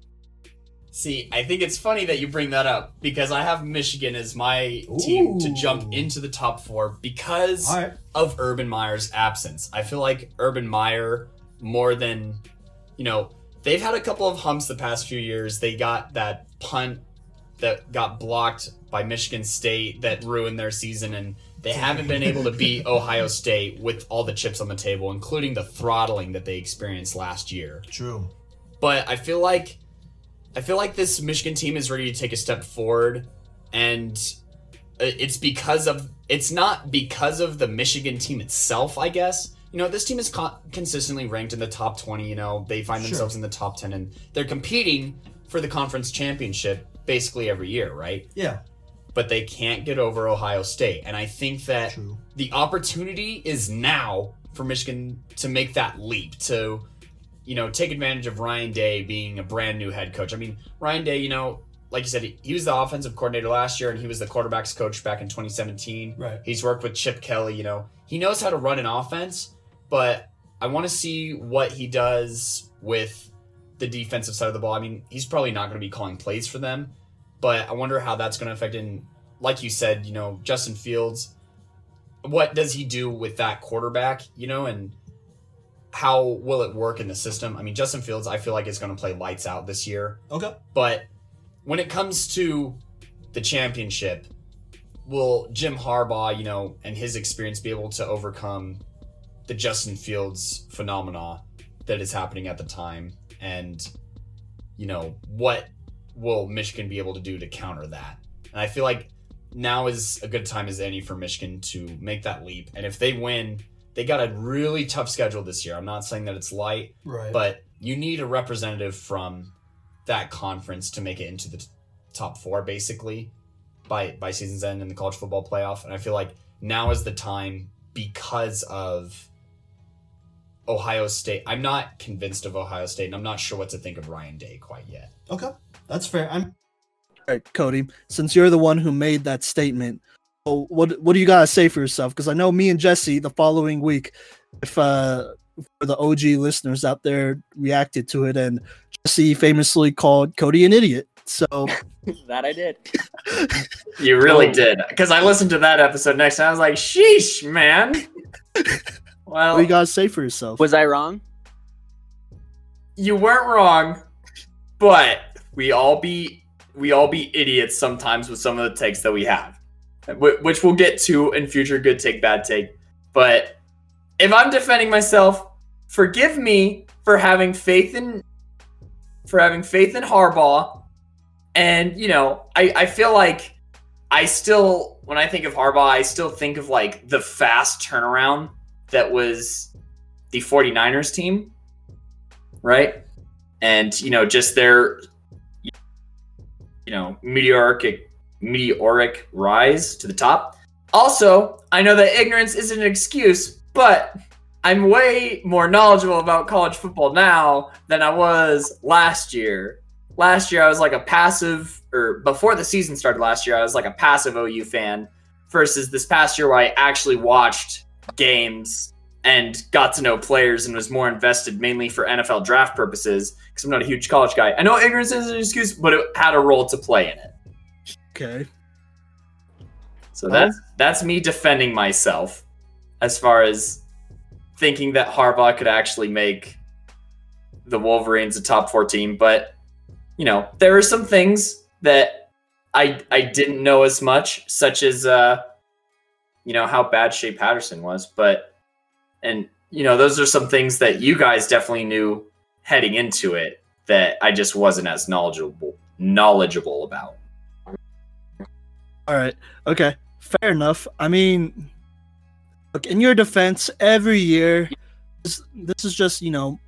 See, I think it's funny that you bring that up because I have Michigan as my team to jump into the top four because right. of Urban Meyer's absence. I feel like Urban Meyer, more than, you know, they've had a couple of humps the past few years. They got that punt that got blocked by Michigan State that ruined their season, and they haven't been able to beat Ohio State with all the chips on the table, including the throttling that they experienced last year True. but I feel like I feel like this Michigan team is ready to take a step forward, and it's because of it's not because of the Michigan team itself. I guess you know this team is con- consistently ranked in the top twenty. You know they find Sure. themselves in the top ten, and they're competing for the conference championship basically every year, right? Yeah. But they can't get over Ohio State, and I think that True. the opportunity is now for Michigan to make that leap to, you know, take advantage of Ryan Day being a brand new head coach. I mean, Ryan Day, you know, like you said, he, he was the offensive coordinator last year and he was the quarterbacks coach back in 2017. Right. He's worked with Chip Kelly, you know, he knows how to run an offense, but I want to see what he does with the defensive side of the ball. I mean, he's probably not going to be calling plays for them, but I wonder how that's going to affect in like you said, you know, Justin Fields what does he do with that quarterback, you know, and how will it work in the system? I mean, Justin Fields, I feel like is going to play lights out this year, Okay. but when it comes to the championship, will Jim Harbaugh, you know, and his experience be able to overcome the Justin Fields phenomena that is happening at the time? And, you know, what will Michigan be able to do to counter that? And I feel like now is a good time as any for Michigan to make that leap. And if they win, they got a really tough schedule this year. I'm not saying that it's light, Right. but you need a representative from that conference to make it into the t- top four, basically, by by season's end in the college football playoff. And I feel like now is the time because of Ohio State. I'm not convinced of Ohio State, and I'm not sure what to think of Ryan Day quite yet. okay. That's fair. I'm All right, Cody, since you're the one who made that statement, well, what what do you gotta say for yourself? Because I know me and Jesse the following week, if uh for the OG listeners out there reacted to it, and Jesse famously called Cody an idiot. So that I did. You really Oh. did. Because I listened to that episode next and I was like, sheesh, man. well, what do you gotta say for yourself? Was I wrong? you weren't wrong, but we all be we all be idiots sometimes with some of the takes that we have, wh- which we'll get to in future good take bad take. But if I'm defending myself, forgive me for having faith in for having faith in Harbaugh, and you know I I feel like I still when I think of Harbaugh I still think of like the fast turnaround that was the 49ers team right? And you know, just their you know meteoric meteoric rise to the top. Also, I know that ignorance isn't an excuse, but I'm way more knowledgeable about college football now than I was last year. Last year, I was like a passive, or before the season started last year, I was like a passive OU fan. Versus this past year, where I actually watched games and got to know players and was more invested mainly for NFL draft purposes because I'm not a huge college guy. I know ignorance is an excuse, but it had a role to play in it. okay. So that's that's me defending myself as far as thinking that Harbaugh could actually make the Wolverines a top four team. But you know, there are some things that I I didn't know as much, such as uh, you know how bad Shea Patterson was, but and you know those are some things that you guys definitely knew heading into it that I just wasn't as knowledgeable knowledgeable about. All right. Okay. Fair enough. I mean, look, in your defense, every year, this, this is just, you know,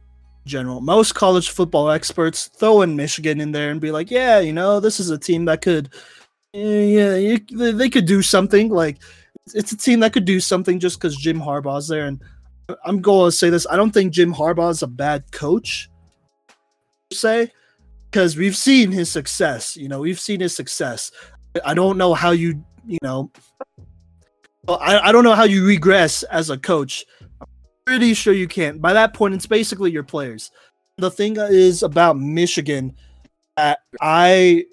general. Most college football experts throw in Michigan in there and be like, yeah, you know, this is a team that could eh, yeah, you, they could do something. Like it's a team that could do something just because Jim Harbaugh's there. And I'm going to say this: I don't think Jim Harbaugh is a bad coach. say, because we've seen his success. You know, we've seen his success. I don't know how you, you know, I, I don't know how you regress as a coach. I'm pretty sure you can't. By that point, it's basically your players. The thing is about Michigan that I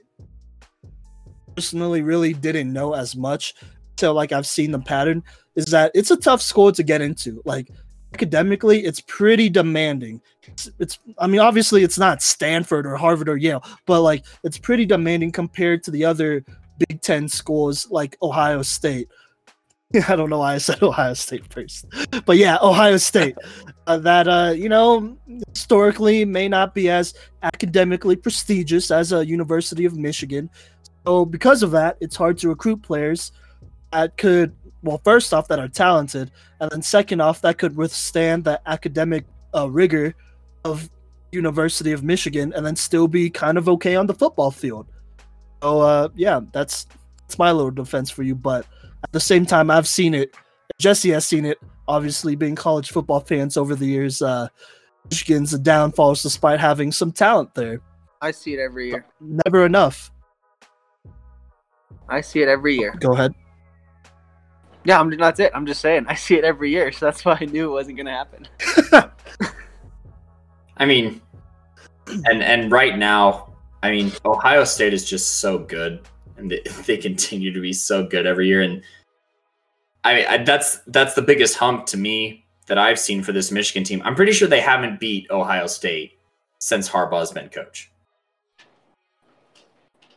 personally really didn't know as much like I've seen the pattern is that it's a tough school to get into. Like academically, it's pretty demanding. It's, it's I mean, obviously it's not Stanford or Harvard or Yale, but like it's pretty demanding compared to the other Big Ten schools like Ohio State. I don't know why I said Ohio State first, but yeah, Ohio State. uh, that uh, you know, historically may not be as academically prestigious as a University of Michigan. So because of that, it's hard to recruit players that could, well, first off, that are talented, and then second off, that could withstand the academic uh, rigor of University of Michigan, and then still be kind of okay on the football field. So uh, yeah, that's that's my little defense for you. But at the same time, I've seen it. Jesse has seen it. Obviously, being college football fans over the years, uh, Michigan's a downfalls despite having some talent there. I see it every year. Never enough. I see it every year. Go ahead. Yeah, I'm that's it. I'm just saying. I see it every year, so that's why I knew it wasn't gonna happen. I mean, and and right now, I mean, Ohio State is just so good, and they, they continue to be so good every year. And I, I that's that's the biggest hump to me that I've seen for this Michigan team. I'm pretty sure they haven't beat Ohio State since Harbaugh's been coach.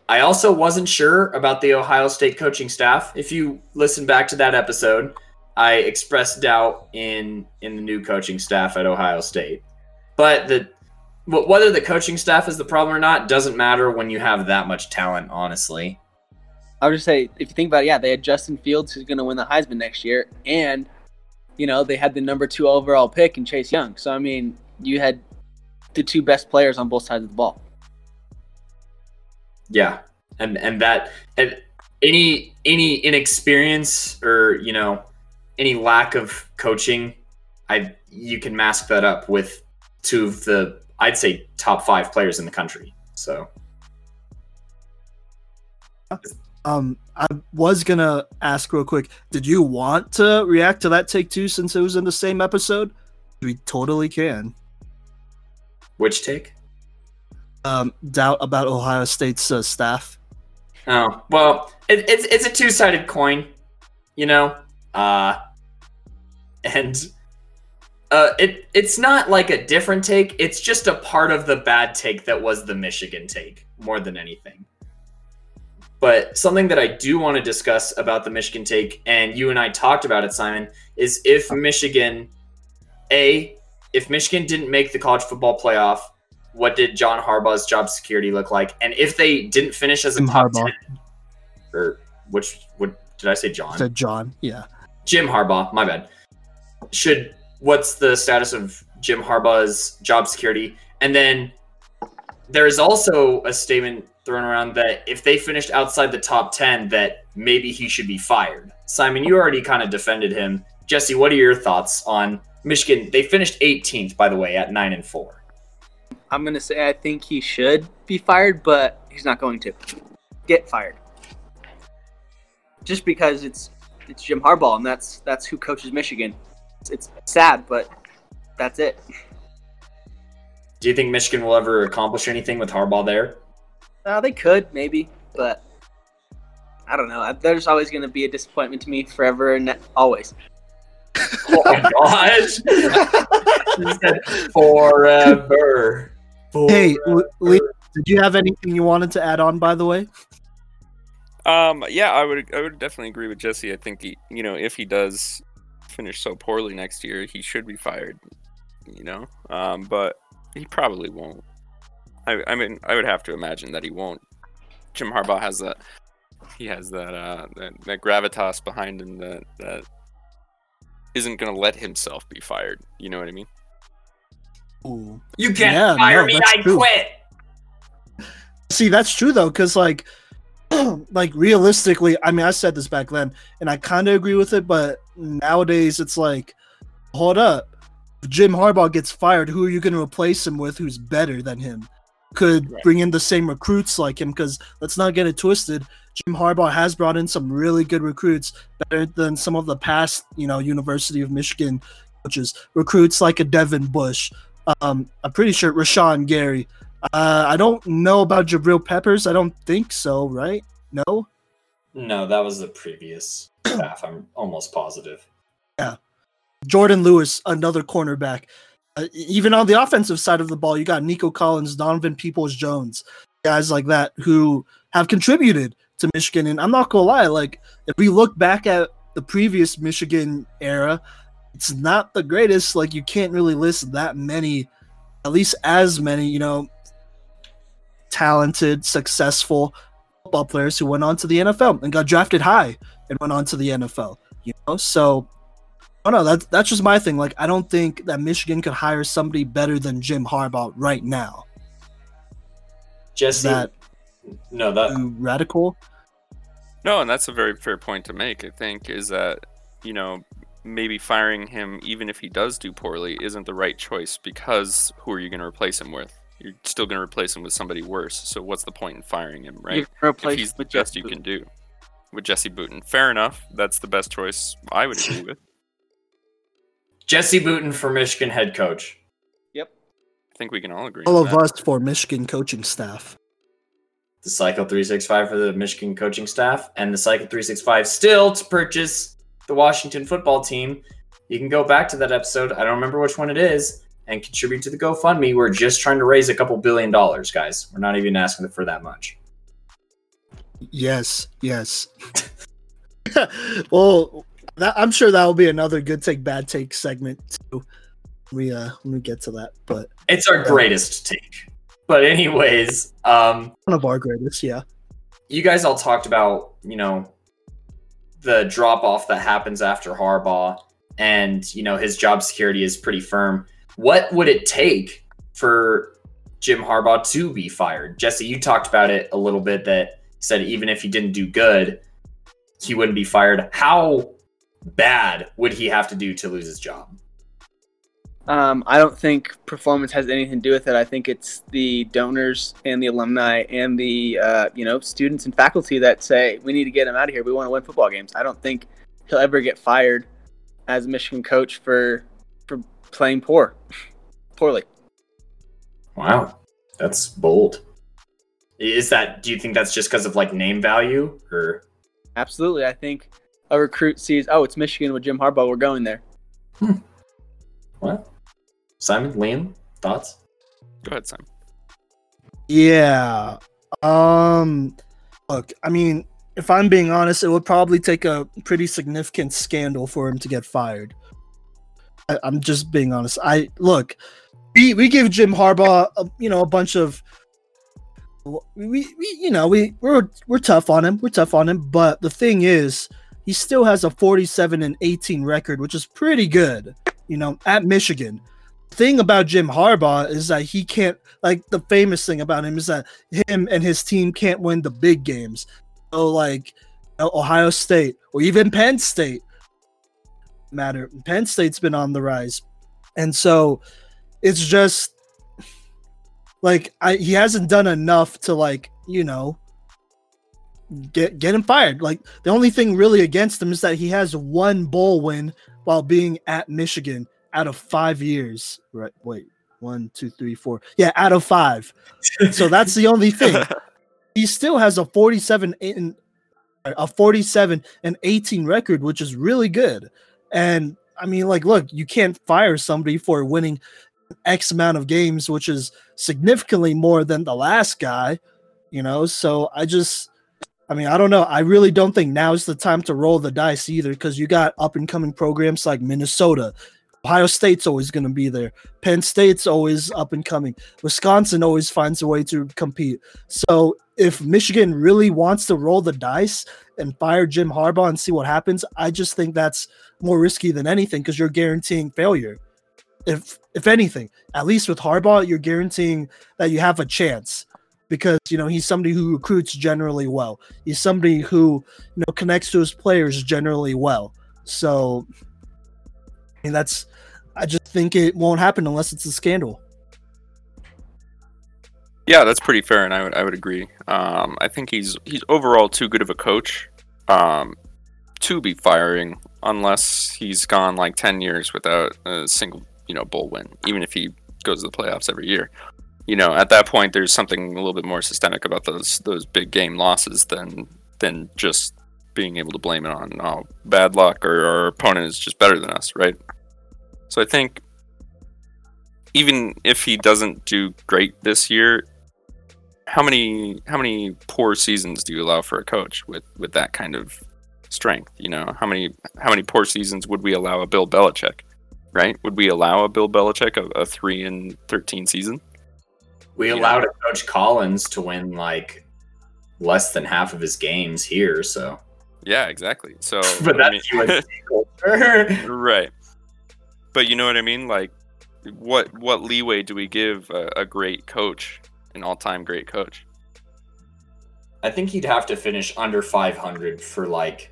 I also wasn't sure about the Ohio State coaching staff. If you listen back to that episode, I expressed doubt in in the new coaching staff at Ohio State. But the whether the coaching staff is the problem or not doesn't matter when you have that much talent, honestly. I would just say, if you think about it, yeah, they had Justin Fields who's going to win the Heisman next year, and you know they had the number two overall pick in Chase Young. So I mean, you had the two best players on both sides of the ball. Yeah, and and that and any any inexperience or you know any lack of coaching, I you can mask that up with two of the I'd say top five players in the country. So Um, I was gonna ask real quick. Did you want to react to that take two since it was in the same episode? We totally can. which take? Um, doubt about Ohio State's uh, staff. Oh well, it, it's it's a two sided coin, you know. Uh, and uh, it it's not like a different take. It's just a part of the bad take that was the Michigan take more than anything. But something that I do want to discuss about the Michigan take, and you and I talked about it, Simon, is if Michigan, a, if Michigan didn't make the college football playoff, what did John Harbaugh's job security look like? And if they didn't finish as a Jim top Harbaugh. 10, or which what did I say, John? Said John. Yeah. Jim Harbaugh, my bad. Should what's the status of Jim Harbaugh's job security? And then there is also a statement thrown around that if they finished outside the top 10 that maybe he should be fired. Simon, you already kind of defended him. Jesse, what are your thoughts on Michigan? They finished 18th by the way at 9 and 4. I'm gonna say I think he should be fired, but he's not going to get fired. Just because it's it's Jim Harbaugh, and that's that's who coaches Michigan. It's, it's sad, but that's it. Do you think Michigan will ever accomplish anything with Harbaugh there? Uh, they could maybe, but I don't know. There's always going to be a disappointment to me forever and always. Oh my gosh. Forever. Hey, Lee, did you have anything you wanted to add on? By the way. Um, yeah, I would I would definitely agree with Jesse. I think he, you know, if he does finish so poorly next year, he should be fired. You know, um, but he probably won't. I, I mean, I would have to imagine that he won't. Jim Harbaugh has that. He has that uh, that, that gravitas behind him that that isn't going to let himself be fired. You know what I mean? Ooh. You can't Yeah, fire no, me, I true. quit. See, that's true though, because like like realistically, I mean, I said this back then, and I kind of agree with it, but nowadays it's like, hold up, if Jim Harbaugh gets fired, who are you going to replace him with? Who's better than him? Could Right. bring in the same recruits like him? Because let's not get it twisted. Jim Harbaugh has brought in some really good recruits, better than some of the past, you know, University of Michigan coaches. Recruits like a Devin Bush. Um, I'm pretty sure Rashan Gary. Uh, I don't know about Jabril Peppers. I don't think so, right? No. No, that was the previous staff. I'm almost positive. Yeah, Jourdan Lewis, another cornerback. Uh, even on the offensive side of the ball, you got Nico Collins, Donovan Peoples Jones, guys like that who have contributed to Michigan. And I'm not gonna lie, like if we look back at the previous Michigan era, it's not the greatest. Like you can't really list that many, at least as many, you know, talented, successful football players who went on to the NFL and got drafted high and went on to the NFL. You know, so Oh no, that's that's just my thing. Like, I don't think that Michigan could hire somebody better than Jim Harbaugh right now. Is Jesse, that no, that too radical? No, and that's a very fair point to make. I think is that you know maybe firing him even if he does do poorly isn't the right choice because who are you going to replace him with? You're still going to replace him with somebody worse. So what's the point in firing him, right? You can If replace he's the with best Jesse you can do with Jesse Booten. Fair enough. That's the best choice I would agree with. Jesse Booten for Michigan head coach. Yep. I think we can all agree. All of that. us for Michigan coaching staff. The Cycle 365 for the Michigan coaching staff, and the Cycle 365 still to purchase the Washington football team. You can go back to that episode. I don't remember which one it is, and contribute to the GoFundMe. We're just trying to raise a couple billion dollars, guys. We're not even asking for that much. Yes, yes. well, that, I'm sure that will be another good take bad take segment too. We uh when we get to that, but It's our greatest take. But anyways, um, one of our greatest, yeah. you guys all talked about, you know, the drop off that happens after Harbaugh and, you know, his job security is pretty firm. What would it take for Jim Harbaugh to be fired? Jesse, you talked about it a little bit that said even if he didn't do good, he wouldn't be fired. How bad would he have to do to lose his job? Um, I don't think performance has anything to do with it. I think it's the donors and the alumni and the uh, you know students and faculty that say we need to get him out of here. We want to win football games. I don't think he'll ever get fired as a Michigan coach for for playing poor, poorly. Wow. That's bold. Is that do you think that's just because of like name value or Absolutely, I think a recruit sees oh it's Michigan with Jim Harbaugh. We're going there. Hmm. what? Simon, Liam, thoughts? Go ahead, Simon. Yeah. Um look, I mean, if I'm being honest, it would probably take a pretty significant scandal for him to get fired. I, I'm just being honest. I look, we, we give Jim Harbaugh, a, you know, a bunch of we, we you know we we're we're tough on him. We're tough on him, but the thing is, he still has a 47 and 18 record, which is pretty good. You know, at Michigan. Thing about Jim Harbaugh is that he can't like the famous thing about him is that him and his team can't win the big games. So like Ohio State or even Penn State matter. Penn State's been on the rise. And so it's just like I he hasn't done enough to like, you know, get get him fired. Like the only thing really against him is that he has one bowl win while being at Michigan out of 5 years. Right. Wait. One, two, three, four. Yeah, out of five. So that's the only thing. He still has a 47 and a 47 and 18 record, which is really good. And I mean, like, look, you can't fire somebody for winning X amount of games, which is significantly more than the last guy, you know. So I just, I mean, I don't know. I really don't think now is the time to roll the dice either, because you got up and coming programs like Minnesota. Ohio State's always going to be there. Penn State's always up and coming. Wisconsin always finds a way to compete. So if Michigan really wants to roll the dice and fire Jim Harbaugh and see what happens, I just think that's more risky than anything because you're guaranteeing failure. If if anything, at least with Harbaugh, you're guaranteeing that you have a chance. because you know he's somebody who recruits generally well. He's somebody who you know connects to his players generally well. So, I mean, that's. I just think it won't happen unless it's a scandal. Yeah, that's pretty fair, and I would I would agree. Um, I think he's he's overall too good of a coach um, to be firing unless he's gone like ten years without a single you know bowl win, even if he goes to the playoffs every year. You know, at that point, there's something a little bit more systemic about those those big game losses than than just being able to blame it on oh, bad luck or our opponent is just better than us, right? So I think even if he doesn't do great this year, how many how many poor seasons do you allow for a coach with with that kind of strength? You know, how many how many poor seasons would we allow a Bill Belichick? Right? Would we allow a Bill Belichick a, a three and thirteen season? We You allowed a coach Collins to win like less than half of his games here, so Yeah, exactly. So, but I mean- that's right. But you know what I mean? Like, what what leeway do we give a, a great coach, an all time great coach? I think he'd have to finish under 500 for like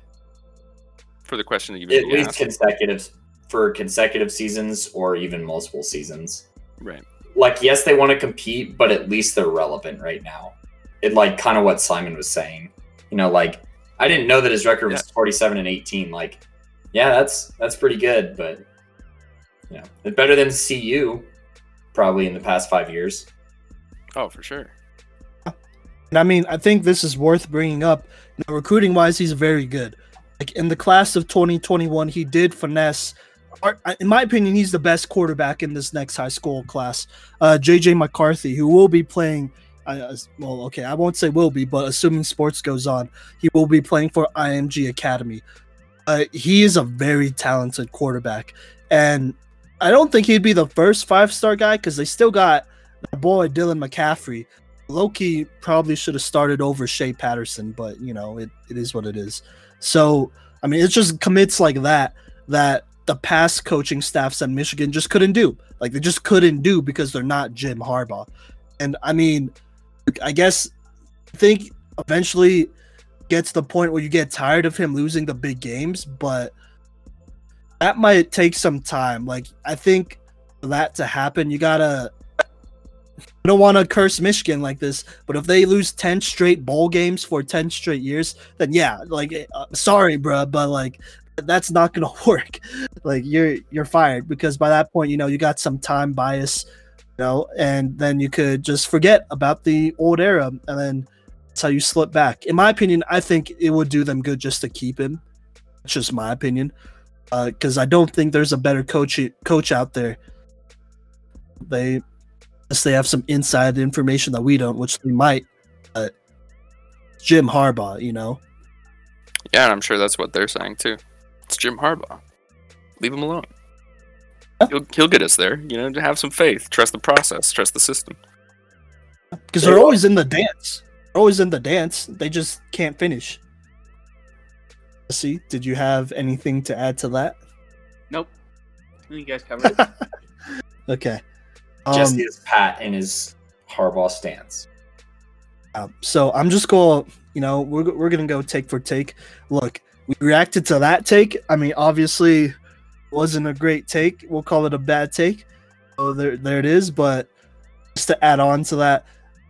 For the question that you at least asked. consecutive for consecutive seasons or even multiple seasons. Right. Like, yes, they want to compete, but at least they're relevant right now. It like kind of what Simon was saying. You know, like I didn't know that his record was 47 and 18. Like, yeah, that's that's pretty good, but you know, it's better than CU probably in the past five years. Oh, for sure. And I mean, I think this is worth bringing up. You know, recruiting wise, he's very good. Like in the class of 2021, he did finesse. In my opinion, he's the best quarterback in this next high school class. Uh, JJ McCarthy, who will be playing. Uh, well, okay, I won't say will be, but assuming sports goes on, he will be playing for IMG Academy. Uh, he is a very talented quarterback, and I don't think he'd be the first five star guy because they still got the boy Dylan McCaffrey. Loki probably should have started over Shea Patterson, but you know, it, it is what it is. So, I mean, it's just commits like that that the past coaching staffs at Michigan just couldn't do. Like they just couldn't do because they're not Jim Harbaugh. And I mean, I guess I think eventually gets the point where you get tired of him losing the big games, but that might take some time. Like I think for that to happen, you gotta I don't want to curse Michigan like this, but if they lose 10 straight bowl games for 10 straight years, then yeah, like uh, sorry, bruh, but like that's not to work. like you're you're fired because by that point, you know, you got some time bias, you know, and then you could just forget about the old era and then that's how you slip back. In my opinion, I think it would do them good just to keep him. It's just my opinion. Uh, cuz I don't think there's a better coach coach out there. They unless they have some inside information that we don't, which they might. But Jim Harbaugh, you know, Yeah, and I'm sure that's what they're saying too. It's Jim Harbaugh. Leave him alone. He'll, he'll get us there. You know, to have some faith, trust the process, trust the system. because They they're always in the dance. They're always in the dance. They just can't finish. See, did you have anything to add to that? Nope. You guys covered it. Okay. Jesse Um, is pat in his Harbaugh stance. Um, so I'm just going, to you know, we're, we're going to go take for take. Look, we reacted to that take. I mean, obviously, wasn't a great take. We'll call it a bad take. So there, there it is. But just to add on to that,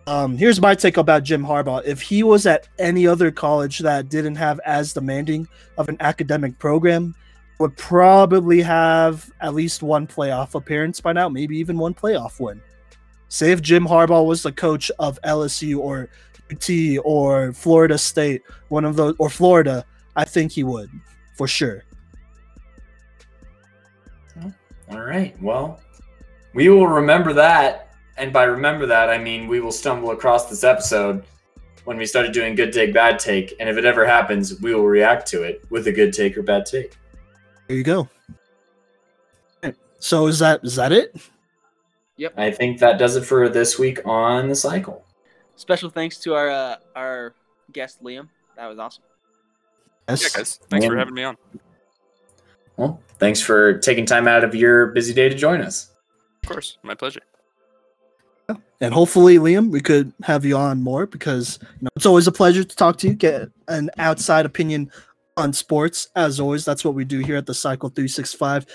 um, here's my take about Jim Harbaugh. If he was at any other college that didn't have as demanding of an academic program, would probably have at least one playoff appearance by now, maybe even one playoff win. Say if Jim Harbaugh was the coach of LSU or UT or Florida State, one of those, or Florida, I think he would for sure. All right. Well, we will remember that. And by remember that, I mean we will stumble across this episode when we started doing good take, bad take. And if it ever happens, we will react to it with a good take or bad take. There you go. So is that is that it? Yep. I think that does it for this week on the cycle. Special thanks to our uh, our guest Liam. That was awesome. Yes. Yeah, guys. Thanks for having me on. Well, thanks for taking time out of your busy day to join us. Of course. My pleasure. And hopefully, Liam, we could have you on more because you know it's always a pleasure to talk to you, get an outside opinion on sports. As always, that's what we do here at the Cycle 365.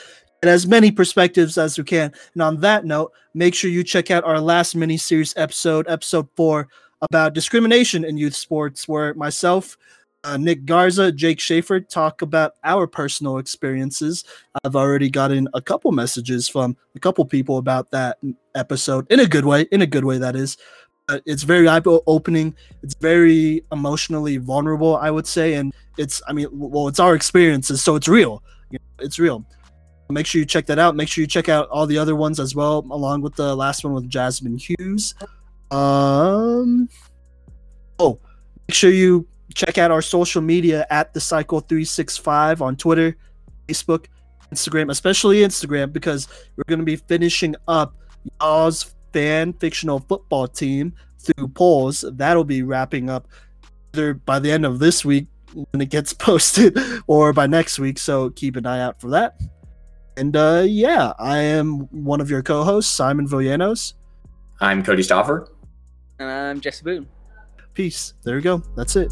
And as many perspectives as we can. And on that note, make sure you check out our last mini series episode, episode four, about discrimination in youth sports, where myself, uh, Nick Garza, Jake Schaefer talk about our personal experiences. I've already gotten a couple messages from a couple people about that episode in a good way, in a good way, that is. Uh, it's very eye opening. It's very emotionally vulnerable, I would say. And it's, I mean, well, it's our experiences, so it's real. You know, it's real. Make sure you check that out. Make sure you check out all the other ones as well, along with the last one with Jasmine Hughes. Um, oh, make sure you check out our social media at the Cycle 365 on Twitter, Facebook, Instagram, especially Instagram, because we're going to be finishing up y'all's fan fictional football team through polls. That'll be wrapping up either by the end of this week when it gets posted or by next week. So keep an eye out for that. And uh, yeah, I am one of your co-hosts, Simon Villanos. I'm Cody Stauffer. And I'm Jesse Boone. Peace. There we go. That's it.